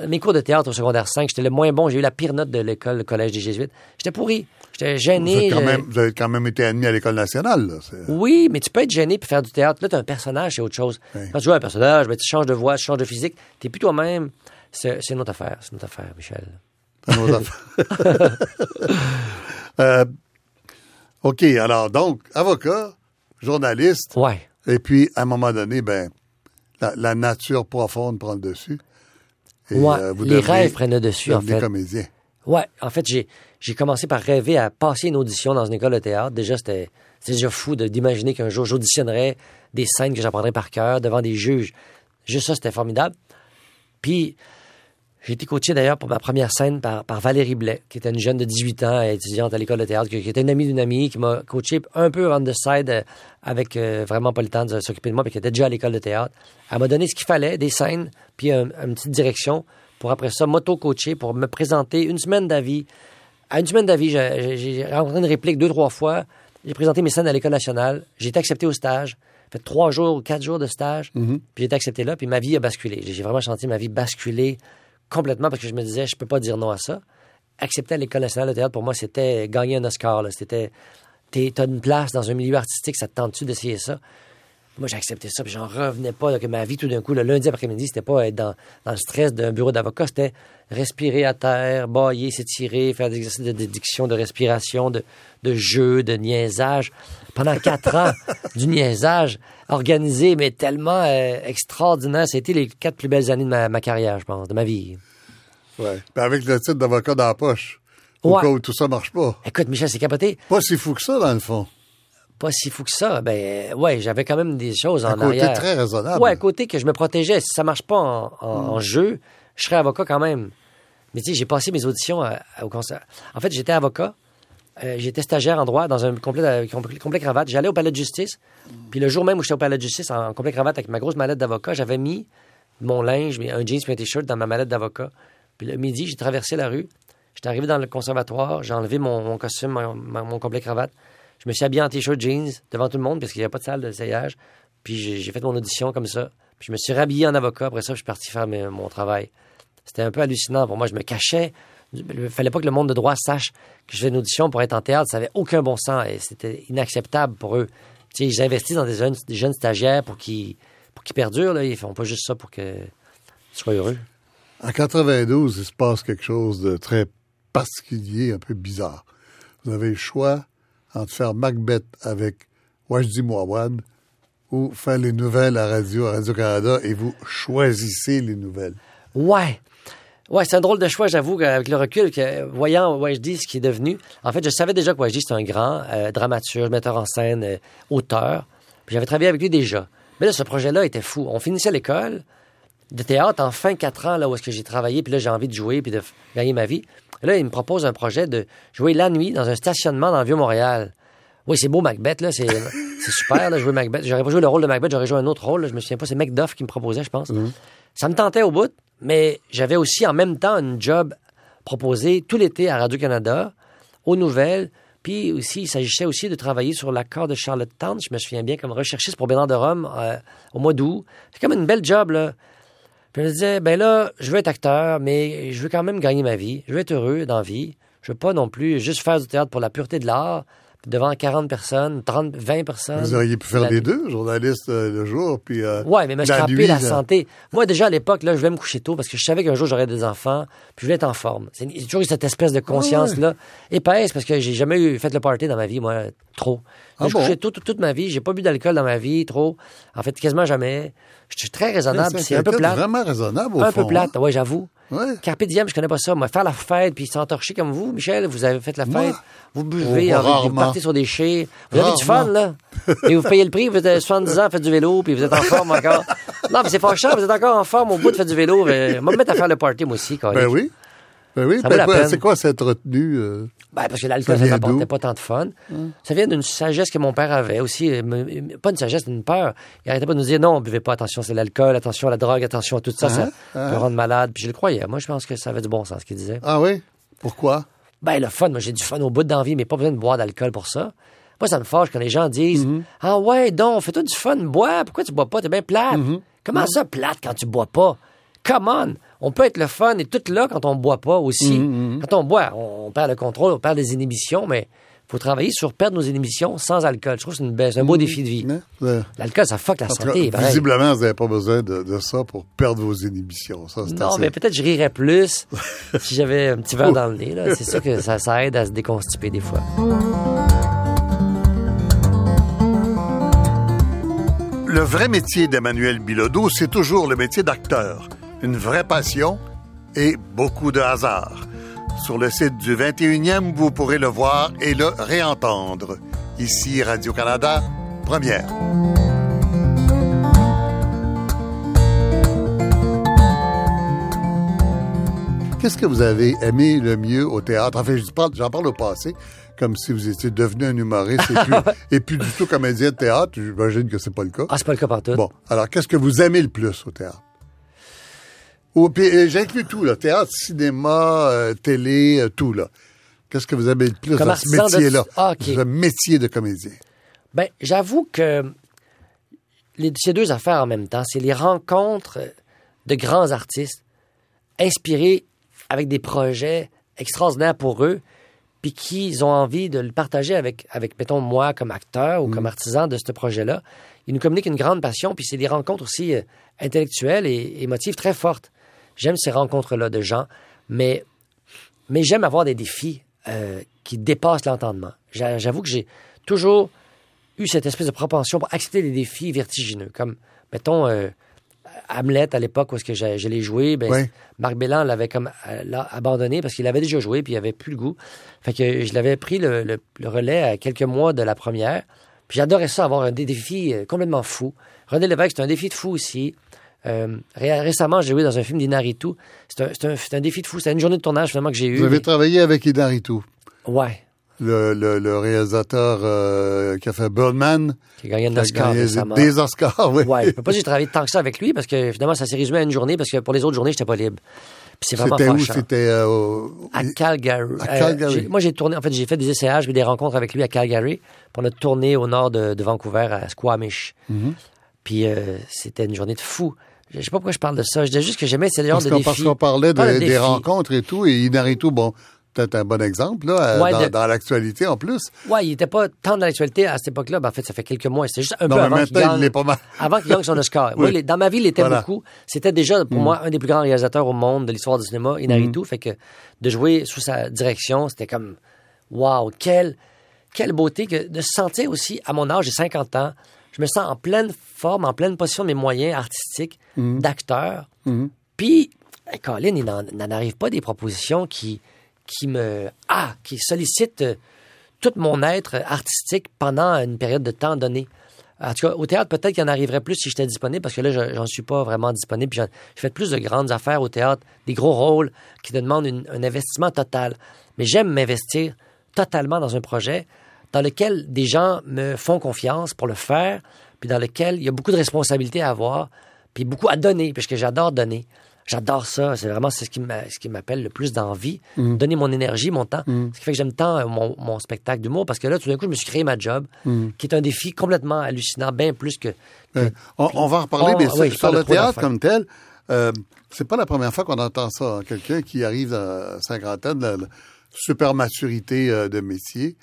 Mes cours de théâtre au secondaire 5, j'étais le moins bon. J'ai eu la pire note de l'école, le collège des Jésuites. J'étais pourri. J'étais gêné. même, vous avez quand même été admis à l'École nationale. Là. Oui, mais tu peux être gêné puis faire du théâtre. Là, t'as un personnage, c'est autre chose. Oui. Quand tu joues un personnage, ben, tu changes de voix, tu changes de physique. T'es plus toi-même. C'est autre affaire. C'est une autre affaire, Michel. C'est une autre affaire. Euh, OK, alors, donc, avocat, journaliste, Ouais. et puis, à un moment donné, ben, la, la nature profonde prend le dessus. Et, Ouais, euh, vous les devenez- rêves prennent le dessus, en fait. comédien. Ouais, en fait, j'ai, commencé par rêver à passer une audition dans une école de théâtre. Déjà, c'était, déjà fou d'imaginer qu'un jour j'auditionnerais des scènes que j'apprendrais par cœur devant des juges. Juste ça, c'était formidable. Puis, j'ai été coaché d'ailleurs pour ma première scène par, par Valérie Blais, qui était une jeune de 18 ans, étudiante à l'école de théâtre, qui, qui était une amie d'une amie, qui m'a coaché un peu on the side, euh, avec euh, vraiment pas le temps de s'occuper de moi, puis qui était déjà à l'école de théâtre. Elle m'a donné ce qu'il fallait, des scènes, puis un- une petite direction, pour après ça m'auto-coacher, pour me présenter une semaine d'avis. À une semaine d'avis, j'ai- rencontré une réplique deux, trois fois. J'ai présenté mes scènes à l'École nationale. J'ai été accepté au stage. Fait trois jours ou quatre jours de stage. Puis j'ai été accepté là. Puis ma vie a basculé. J'ai vraiment senti ma vie basculer complètement parce que je me disais, je peux pas dire non à ça. Accepter l'École nationale de théâtre, pour moi, c'était gagner un Oscar. C'était, t'as une place dans un milieu artistique, ça te tente-tu d'essayer ça? Moi, j'ai accepté ça, puis j'en revenais pas, que ma vie, tout d'un coup, le lundi après-midi, c'était pas être dans, dans le stress d'un bureau d'avocat, c'était respirer à terre, bailler, s'étirer, faire des exercices de dédiction, de respiration, de, de jeu, de niaisage. Pendant quatre ans, du niaisage organisé, mais tellement euh, extraordinaire. Été les quatre plus belles années de ma, ma carrière, je pense, de ma vie. Ouais. Puis avec le titre d'avocat dans la poche, au Ouais. cas où tout ça marche pas. Écoute, Michel, c'est capoté. Pas si fou que ça, dans le fond. Pas si fou que ça. Ben, ouais, j'avais quand même des choses en Un côté arrière. très raisonnable. Ouais, à côté que je me protégeais. Si ça marche pas en, en- en jeu, je serais avocat quand même. Mais tu sais, j'ai passé mes auditions à- à- au conseil. En fait, j'étais avocat. Euh, j'étais stagiaire en droit dans un complet, euh, complet, cravate. J'allais au palais de justice. Puis le jour même où j'étais au palais de justice en, complet cravate avec ma grosse mallette d'avocat, j'avais mis mon linge, un jeans un t-shirt dans ma mallette d'avocat. Puis le midi, j'ai traversé la rue. J'étais arrivé dans le conservatoire. J'ai enlevé mon, costume, mon, mon- complet cravate. Je me suis habillé en t-shirt jeans devant tout le monde parce qu'il n'y avait pas de salle d'essayage. Puis j'ai fait mon audition comme ça. Puis je me suis rhabillé en avocat. Après ça, je suis parti faire mon travail. C'était un peu hallucinant pour moi. Je me cachais. Il fallait pas que le monde de droit sache que je fais une audition pour être en théâtre. Ça avait aucun bon sens et c'était inacceptable pour eux. Tu sais, ils investissent dans des jeunes, des jeunes stagiaires pour qu'ils pour qu'ils perdurent. Là. Ils font pas juste ça pour que tu sois heureux. En 92, il se passe quelque chose de très particulier, un peu bizarre. Vous avez le choix entre faire Macbeth avec Wajdi Mouawad ou faire les nouvelles à radio, à Radio-Canada, et vous choisissez les nouvelles. Ouais. Ouais, c'est un drôle de choix, j'avoue, avec le recul, que voyant Wajdi, ce qui est devenu. En fait, je savais déjà que Wajdi, c'est un grand euh, dramaturge, metteur en scène, euh, auteur. Puis j'avais travaillé avec lui déjà. Mais là, ce projet-là était fou. On finissait l'école de théâtre en fin quatre ans, là où est-ce que j'ai travaillé, puis là, j'ai envie de jouer, puis de gagner ma vie. Et là, il me propose un projet de jouer la nuit dans un stationnement dans le Vieux-Montréal. Oui, c'est beau Macbeth, là, c'est c'est super, là, jouer Macbeth. J'aurais pas joué le rôle de Macbeth, j'aurais joué un autre rôle, là, je me souviens pas, c'est Macduff qui me proposait, je pense. Ça me tentait au bout, mais j'avais aussi en même temps une job proposé tout l'été à Radio-Canada, aux nouvelles, puis aussi, il s'agissait aussi de travailler sur l'accord de Charlottetown, je me souviens bien, comme recherchiste pour Bernard de Rome euh, au mois d'août. C'est comme une belle job, là. Puis je me disais, ben là, je veux être acteur, mais je veux quand même gagner ma vie. Je veux être heureux dans la vie. Je veux pas non plus juste faire du théâtre pour la pureté de l'art, devant 40 personnes, 30, 20 personnes. Vous auriez pu faire La les deux, journaliste euh, le jour, puis euh, Ouais, mais me la nuit, la là. santé. Moi, déjà, à l'époque, là, je voulais me coucher tôt parce que je savais qu'un jour, j'aurais des enfants, puis je voulais être en forme. C'est toujours eu cette espèce de conscience-là. Épaisse, parce que j'ai jamais eu fait le party dans ma vie, moi, trop. Ah je bon? couchais tôt, toute, toute ma vie. J'ai pas bu d'alcool dans ma vie, trop. En fait, quasiment jamais. Je suis très raisonnable, c'est un peu plate. vraiment raisonnable, au Un fond. peu plate, ouais, j'avoue. hein? Ouais. Carpe diem, je connais pas ça. Moi, faire la fête puis s'entorcher comme vous, Michel, vous avez fait la Moi? fête, vous buvez, Oh, avec- vous rarement. partez sur des chais. Vous avez du fun, Rarement. là? Et vous payez le prix, vous avez 70 ans, faites du vélo, puis vous êtes en forme encore. Non, mais c'est fâchant, vous êtes encore en forme au bout de faire du vélo. Euh, Moi, me mettre à faire le party, moi aussi, quand Ben oui. Ben oui. Ben, ben, c'est quoi cette retenue? euh? Ben, parce que l'alcool, Ça? Hum. pas tant de fun. Ça vient d'une sagesse que mon père avait aussi. euh, me- Pas une sagesse, une peur. Il arrêtait pas de nous dire non, buvez pas, attention, c'est l'alcool, attention à la drogue, attention à tout ça, ça Ah, peut rendre malade. Puis je le croyais. Moi, je pense que ça avait du bon sens ce qu'il disait. Ah oui? Pourquoi? Ben, le fun, moi, j'ai du fun au bout d'envie, mais pas besoin de boire d'alcool pour ça. Moi, ça me fâche quand les gens disent Ah ouais, donc, fais-toi du fun, bois. Pourquoi tu bois pas? T'es bien plate. Comment ça, plate quand tu bois pas? Come on! On peut être le fun et tout là quand on boit pas aussi. Quand on boit, on, on perd le contrôle, on perd des inhibitions, mais faut travailler sur perdre nos inhibitions sans alcool. Je trouve que c'est une belle- un beau défi de vie. L'alcool, ça fuck la cas, santé. visiblement, vous n'avez pas besoin de, de ça pour perdre vos inhibitions. Ça, Non, assez- mais peut-être je rirais plus si j'avais un petit verre dans le nez. C'est sûr que ça, ça aide à se déconstiper des fois. Le vrai métier d'Emmanuel Bilodeau, c'est toujours le métier d'acteur. Une vraie passion et beaucoup de hasard. Sur le site du 21e, vous pourrez le voir et le réentendre. Ici Radio-Canada, première. Qu'est-ce que vous avez aimé le mieux au théâtre? Enfin, je parle- j'en parle au passé, comme si vous étiez devenu un humoriste et plus, et plus du tout comédien de théâtre. J'imagine que c'est pas le cas. Ah, c'est pas le cas partout. Bon, alors qu'est-ce que vous aimez le plus au théâtre? Ou, puis, euh, J'inclus tout, là, théâtre, cinéma, euh, télé, euh, tout, là. Qu'est-ce que vous aimez le plus Comme dans ce artisan de- métier-là? Ah, métier de comédien. Ben, j'avoue que les, ces deux affaires en même temps, c'est les rencontres de grands artistes inspirés avec des projets extraordinaires pour eux, puis qui ont envie de le partager avec, avec mettons, moi comme acteur ou comme artisan de ce projet-là. Ils nous communiquent une grande passion, puis c'est des rencontres aussi intellectuelles et émotives très fortes. J'aime ces rencontres-là de gens, mais, mais j'aime avoir des défis euh, qui dépassent l'entendement. J'a- J'avoue que j'ai toujours eu cette espèce de propension pour accepter des défis vertigineux. Comme, mettons, euh, Hamlet, à l'époque où que je l'ai joué, ben, Oui. Marc Bélan l'avait comme euh, abandonné parce qu'il avait déjà joué puis il avait plus le goût. Fait que je l'avais pris le, le- le relais à quelques mois de la première. Puis j'adorais ça, avoir un des défis euh, complètement fous. René Lévesque, c'est un défi de fou aussi. Euh, ré- récemment, j'ai joué dans un film d'Inaritu. C'est un, c'est un- c'est un défi de fou. C'était une journée de tournage finalement que j'ai eu. Vous avez travaillé avec Idaritu, Ouais, le, le, le réalisateur euh, qui a fait Birdman. qui a gagné un Oscar gagné récemment. Des Oscars, oui. Ouais, je peux pas dire que j'ai travaillé tant que ça avec lui parce que finalement, ça s'est résumé à une journée parce que pour les autres journées, j'étais pas libre. Puis c'est vraiment C'était où? C'était euh, au- À Calgary. À Euh, Calgary. j'ai- moi, j'ai tourné, en fait, j'ai fait des essayages des rencontres avec lui à Calgary pour notre tournée au nord de, de Vancouver, à Squamish. Mm-hmm. Puis euh, c'était une journée de fou. Je sais pas pourquoi je parle de ça. Je dis juste que j'aimais ce genre de parce qu'on parlait de- Pas de des rencontres et tout, et Inaritu, bon, peut-être un bon exemple, là, euh, Ouais, dans, de- dans l'actualité en plus. Ouais, il était pas tant dans l'actualité à cette époque-là. Ben, en fait, ça fait quelques mois. C'était juste un Non, peu mais avant qu'il il gagne. l'est pas mal. Avant qu'il gagne son Oscar. Oui. Il dans ma vie, il était Voilà. Mm. beaucoup. C'était déjà, pour moi, un des plus grands réalisateurs au monde de l'histoire du cinéma, Inaritu. Mm. Fait que de jouer sous sa direction, c'était comme, wow, quelle, quelle beauté que de se sentir aussi, à mon âge, j'ai 50 ans, je me sens en pleine forme, en pleine position de mes moyens artistiques Mm. d'acteur. Puis, eh, Colin, il n'en arrive pas des propositions qui, qui me, ah, qui sollicitent euh, tout mon être artistique pendant une période de temps donnée. En tout cas, au théâtre, peut-être qu'il en arriverait plus si j'étais disponible, parce que là, je- j'en suis pas vraiment disponible. Puis J'ai fait plus de grandes affaires au théâtre, des gros rôles qui te demandent une- un investissement total. Mais j'aime m'investir totalement dans un projet dans lequel des gens me font confiance pour le faire, puis dans lequel il y a beaucoup de responsabilités à avoir, puis beaucoup à donner, puisque j'adore donner. J'adore ça. C'est vraiment ce qui m'appelle le plus d'envie. Donner mon énergie, mon temps. Ce qui fait que j'aime tant euh, mon, mon spectacle d'humour parce que là, tout d'un coup, je me suis créé ma job, qui est un défi complètement hallucinant, bien plus que. Euh, on, on va en reparler, Oh, mais oui, sur- le théâtre comme tel, euh, c'est pas la première fois qu'on entend ça. hein. Quelqu'un qui arrive à cinquantaine, la, la super maturité euh, de métier,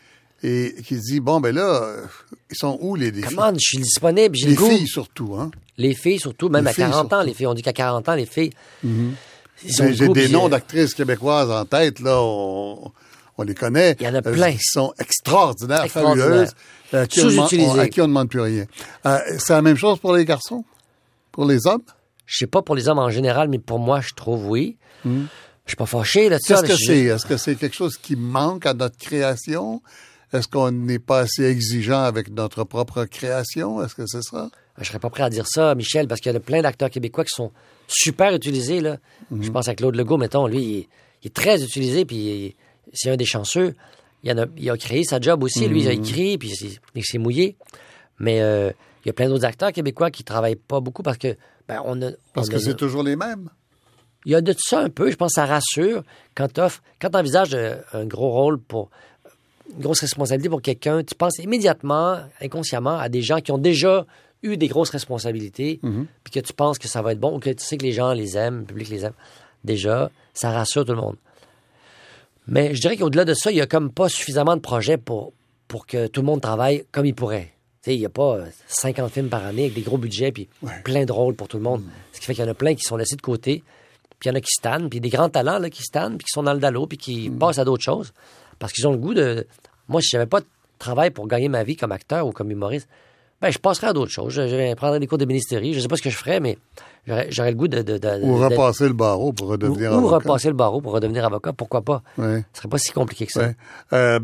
et qui se dit, bon, ben là, ils sont où les défis? Comment je suis disponible, j'ai Les le goût. filles surtout, hein? Les filles, surtout, même Les à 40 filles, ans, surtout. les filles. On dit qu'à 40 ans, les filles. ils ont Ben, le J'ai goût, des puis, noms euh, d'actrices québécoises en tête, là, on, on les connaît. Il y en a Euh, plein. Qui sont extraordinaires, Extraordinaires. fabuleuses, euh, à qui on demande- Sous-utilisées. on- à qui on ne demande plus rien. Euh, c'est la même chose pour les garçons? Pour les hommes? Je sais pas pour les hommes en général, mais pour moi, je trouve oui. Je suis pas fâché là, de ça. Qu'est-ce que je- c'est? Est-ce que c'est quelque chose qui manque à notre création? Est-ce qu'on n'est pas assez exigeant avec notre propre création? Est-ce que c'est ça? Je serais pas prêt à dire ça, Michel, parce qu'il y a plein d'acteurs québécois qui sont super utilisés. Là. Mhm. Je pense à Claude Legault, mettons, lui, il est, il est très utilisé, puis c'est un des chanceux. Il, en a, il a créé sa job aussi, lui, il Mhm. a écrit, puis c'est- il s'est mouillé. Mais euh, il y a plein d'autres acteurs québécois qui travaillent pas beaucoup parce que ben, on a. Parce on que c'est toujours les mêmes. Il y a de ça un peu, je pense que ça rassure quand tu quand envisages un gros rôle pour une grosse responsabilité pour quelqu'un, tu penses immédiatement, inconsciemment, à des gens qui ont déjà eu des grosses responsabilités, Mhm. puis que tu penses que ça va être bon, ou que tu sais que les gens les aiment, le public les aime. Déjà, ça rassure tout le monde. Mais je dirais qu'au-delà de ça, il n'y a comme pas suffisamment de projets pour, pour que tout le monde travaille comme il pourrait. Il n'y a pas euh, 50 films par année avec des gros budgets puis plein de rôles pour tout le monde. Ce qui fait qu'il y en a plein qui sont laissés de côté, puis il y en a qui stannent, puis des grands talents là, qui stannent, puis qui sont dans le dallo, puis qui passent à d'autres choses. Parce qu'ils ont le goût de... Moi, si j'avais pas de travail pour gagner ma vie comme acteur ou comme humoriste, ben, je passerais à d'autres choses. Je, je prendrais des cours de ministérie. Je sais pas ce que je ferais, mais j'aurais le goût de... de, de- Ou de- repasser le barreau pour ou, redevenir ou avocat. repasser le barreau pour redevenir avocat. Pourquoi pas? Ouais. Ce serait pas si compliqué que ça. Euh,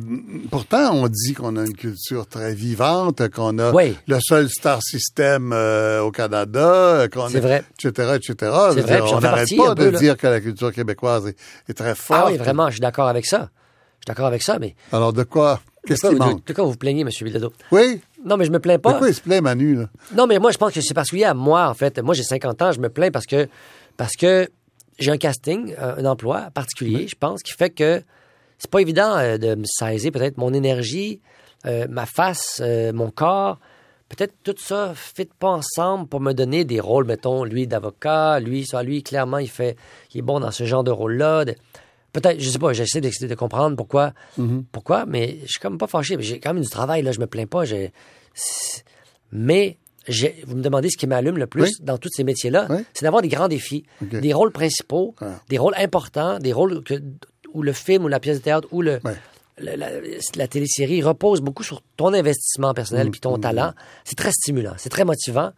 pourtant, on dit qu'on a une culture très vivante, qu'on a Oui. le seul star system euh, au Canada, qu'on C'est a- vrai. etc., etc. Je vrai, dire, on n'arrête pas de peu, dire que la culture québécoise est, est très forte. Ah oui, vraiment, je suis d'accord avec ça. D'accord avec ça, mais... Alors, de quoi? Qu'est-ce de qui quoi, manque? de quoi vous plaignez, M. Bilodeau? Oui? Non, mais je me plains De pas. quoi il se plaît, Manu, là? Non, mais moi, je pense que c'est particulier à moi, en fait. Moi, j'ai 50 ans, je me plains parce que, parce que j'ai un casting, un, un emploi particulier, je pense, qui fait que c'est pas évident euh, de me saisir peut-être mon énergie, euh, ma face, euh, mon corps. Peut-être tout ça ne fit pas ensemble pour me donner des rôles, mettons, lui d'avocat, lui, ça, lui, clairement, il fait, il est bon dans ce genre de rôle-là. de- Peut-être, je sais pas, j'essaie de, de comprendre pourquoi, pourquoi, mais je suis comme pas fâché. J'ai quand même du travail, là, je me plains pas. Mais vous me demandez ce qui m'allume le plus Oui. dans tous ces métiers-là, Oui. c'est d'avoir des grands défis, des rôles principaux, Ah. des rôles importants, des rôles que, où le film ou la pièce de théâtre ou le, la, la télésérie repose beaucoup sur ton investissement Mm, personnel puis ton talent. C'est très stimulant, c'est très motivant,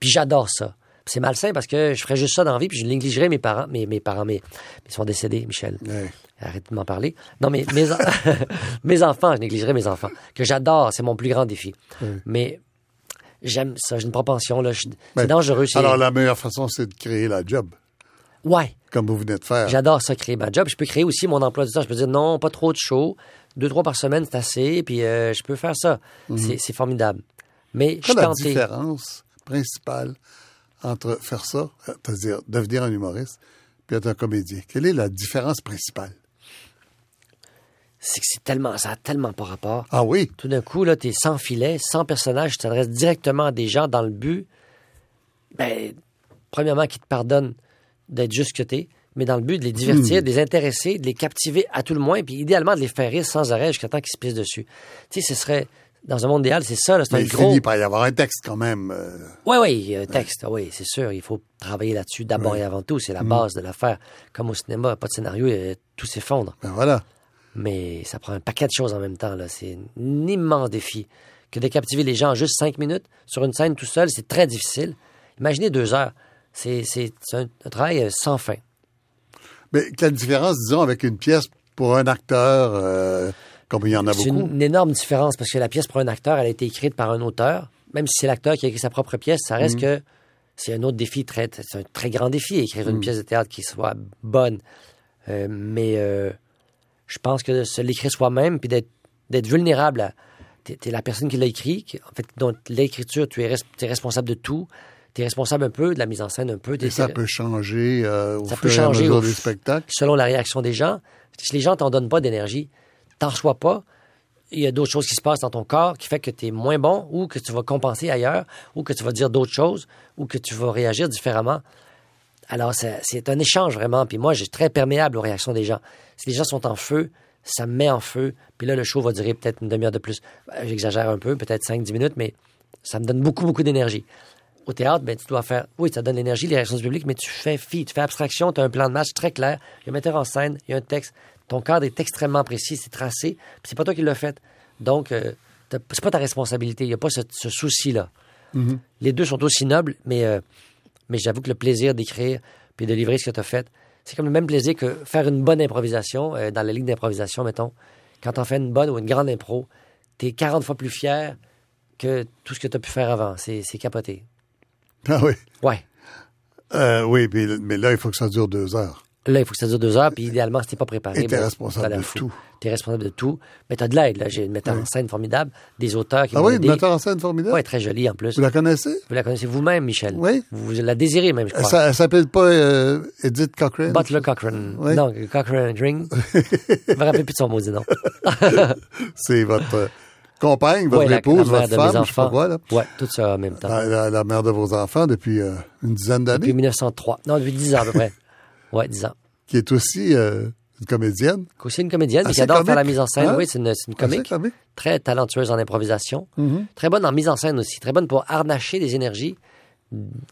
puis j'adore ça. C'est malsain parce que je ferais juste ça dans la vie, puis je négligerais mes parents, mes, mes parents, mes, ils sont décédés, Michel. Ouais. Arrête de m'en parler. Non, mais mes, mes enfants, je négligerais mes enfants, que j'adore, c'est mon plus grand défi. Mais j'aime ça, j'ai une propension, là. C'est Ben, dangereux. Alors, la meilleure façon, c'est de créer la job, Ouais. comme vous venez de faire. J'adore ça, créer ma job. Je peux créer aussi mon emploi du temps. Je peux dire non, pas trop de shows. Deux, trois par semaine, c'est assez. Puis euh, je peux faire ça. C'est- C'est formidable. Mais je suis est la tenté. différence principale entre faire ça, c'est-à-dire devenir un humoriste, puis être un comédien? Quelle est la différence principale? C'est que c'est tellement, ça a tellement pas rapport. Ah oui? Tout d'un coup, là, t'es sans filet, sans personnage, tu t'adresses directement à des gens dans le but, ben, premièrement, qui te pardonnent d'être juste que t'es, mais dans le but de les divertir, de les intéresser, de les captiver à tout le moins, puis idéalement de les faire rire sans arrêt jusqu'à temps qu'ils se pissent dessus. Tu sais, ce serait, dans un monde idéal, c'est ça, là, c'est il gros... finit par y avoir un texte quand même. euh, Oui, oui, y a un texte, ah oui, c'est sûr, il faut travailler là-dessus d'abord et avant tout, c'est la base de l'affaire. Comme au cinéma, pas de scénario, et tout s'effondre. ben voilà. Mais ça prend un paquet de choses en même temps. Là. C'est un immense défi. Que de captiver les gens en juste cinq minutes sur une scène tout seul, c'est très difficile. Imaginez deux heures. C'est un, un travail euh, sans fin. Mais quelle différence, disons, avec une pièce pour un acteur, euh, comme il y en a C'est une, une énorme différence parce que la pièce pour un acteur, elle a été écrite par un auteur. Même si c'est l'acteur qui a écrit sa propre pièce, ça Mm. reste que c'est un autre défi. Très, c'est un très grand défi, écrire Mm. une pièce de théâtre qui soit bonne. Euh, mais euh, je pense que de se l'écrire soi-même, puis d'être d'être vulnérable à. T'es t'es la personne qui l'a écrit, qui- en fait, dont l'écriture, tu es, res- t'es responsable de tout. Tu es responsable un peu de la mise en scène, un peu. Et t'es- ça peut changer euh, au ça fur peut et à changer mesure au- des spectacles. selon la réaction des gens. Si les gens t'en donnent pas d'énergie, t'en reçois pas, il y a d'autres choses qui se passent dans ton corps qui fait que tu es moins bon ou que tu vas compenser ailleurs ou que tu vas dire d'autres choses ou que tu vas réagir différemment. Alors, c'est un échange vraiment. Puis moi, suis très perméable aux réactions des gens. Si les gens sont en feu, ça me met en feu. Puis là, le show va durer peut-être une demi-heure de plus. Euh, J'exagère un peu, peut-être 5-10 minutes, mais ça me donne beaucoup, beaucoup d'énergie. Au théâtre, ben, tu dois faire. Oui, ça donne l'énergie, les réactions du public, mais tu fais fi, tu fais abstraction, tu as un plan de match très clair. Il y a un metteur en scène, il y a un texte. Ton cadre est extrêmement précis, c'est tracé, puis c'est pas toi qui l'as fait. Donc, euh, t'as- c'est pas ta responsabilité. Il n'y a pas ce, ce souci-là. Les deux sont aussi nobles, mais, euh, mais j'avoue que le plaisir d'écrire puis de livrer ce que tu as fait, c'est comme le même plaisir que faire une bonne improvisation, euh, dans la ligne d'improvisation, mettons. Quand tu en fais une bonne ou une grande impro, tu es 40 fois plus fier que tout ce que tu as pu faire avant. C'est capoté. Ah oui? Ouais. Euh, oui, puis- mais là, il faut que ça dure deux heures. Là, il faut que ça dure deux heures, puis idéalement, si t'es pas préparé, t'es bon, responsable de fou. tout. T'es responsable de tout. Mais t'as de l'aide, là. J'ai une metteur en scène formidable, des auteurs qui Ah oui, une metteur en scène formidable? Ouais, très jolie en plus. Vous la connaissez? Vous la connaissez vous-même, Michel. Oui. Vous la désirez même, je crois. elle s'appelle pas euh, Edith Cochrane? Butler Cochrane. Oui. Non, Cochrane Ring. je me rappelle plus de son maudit nom. C'est votre compagne, votre Ouais, la- épouse, la votre femme, je sais pas quoi, là. Ouais, tout ça en même temps. La, mère de vos enfants depuis euh, une dizaine Depuis d'années, 1903. Non, depuis 10 ans à peu près. Ouais, 10 ans. qui est aussi euh, une comédienne. C'est une comédienne mais qui adore faire la mise en scène. hein? Oui, c'est une, une comique. comique. Très talentueuse en improvisation. Mhm. Très bonne en mise en scène aussi. Très bonne pour harnacher des énergies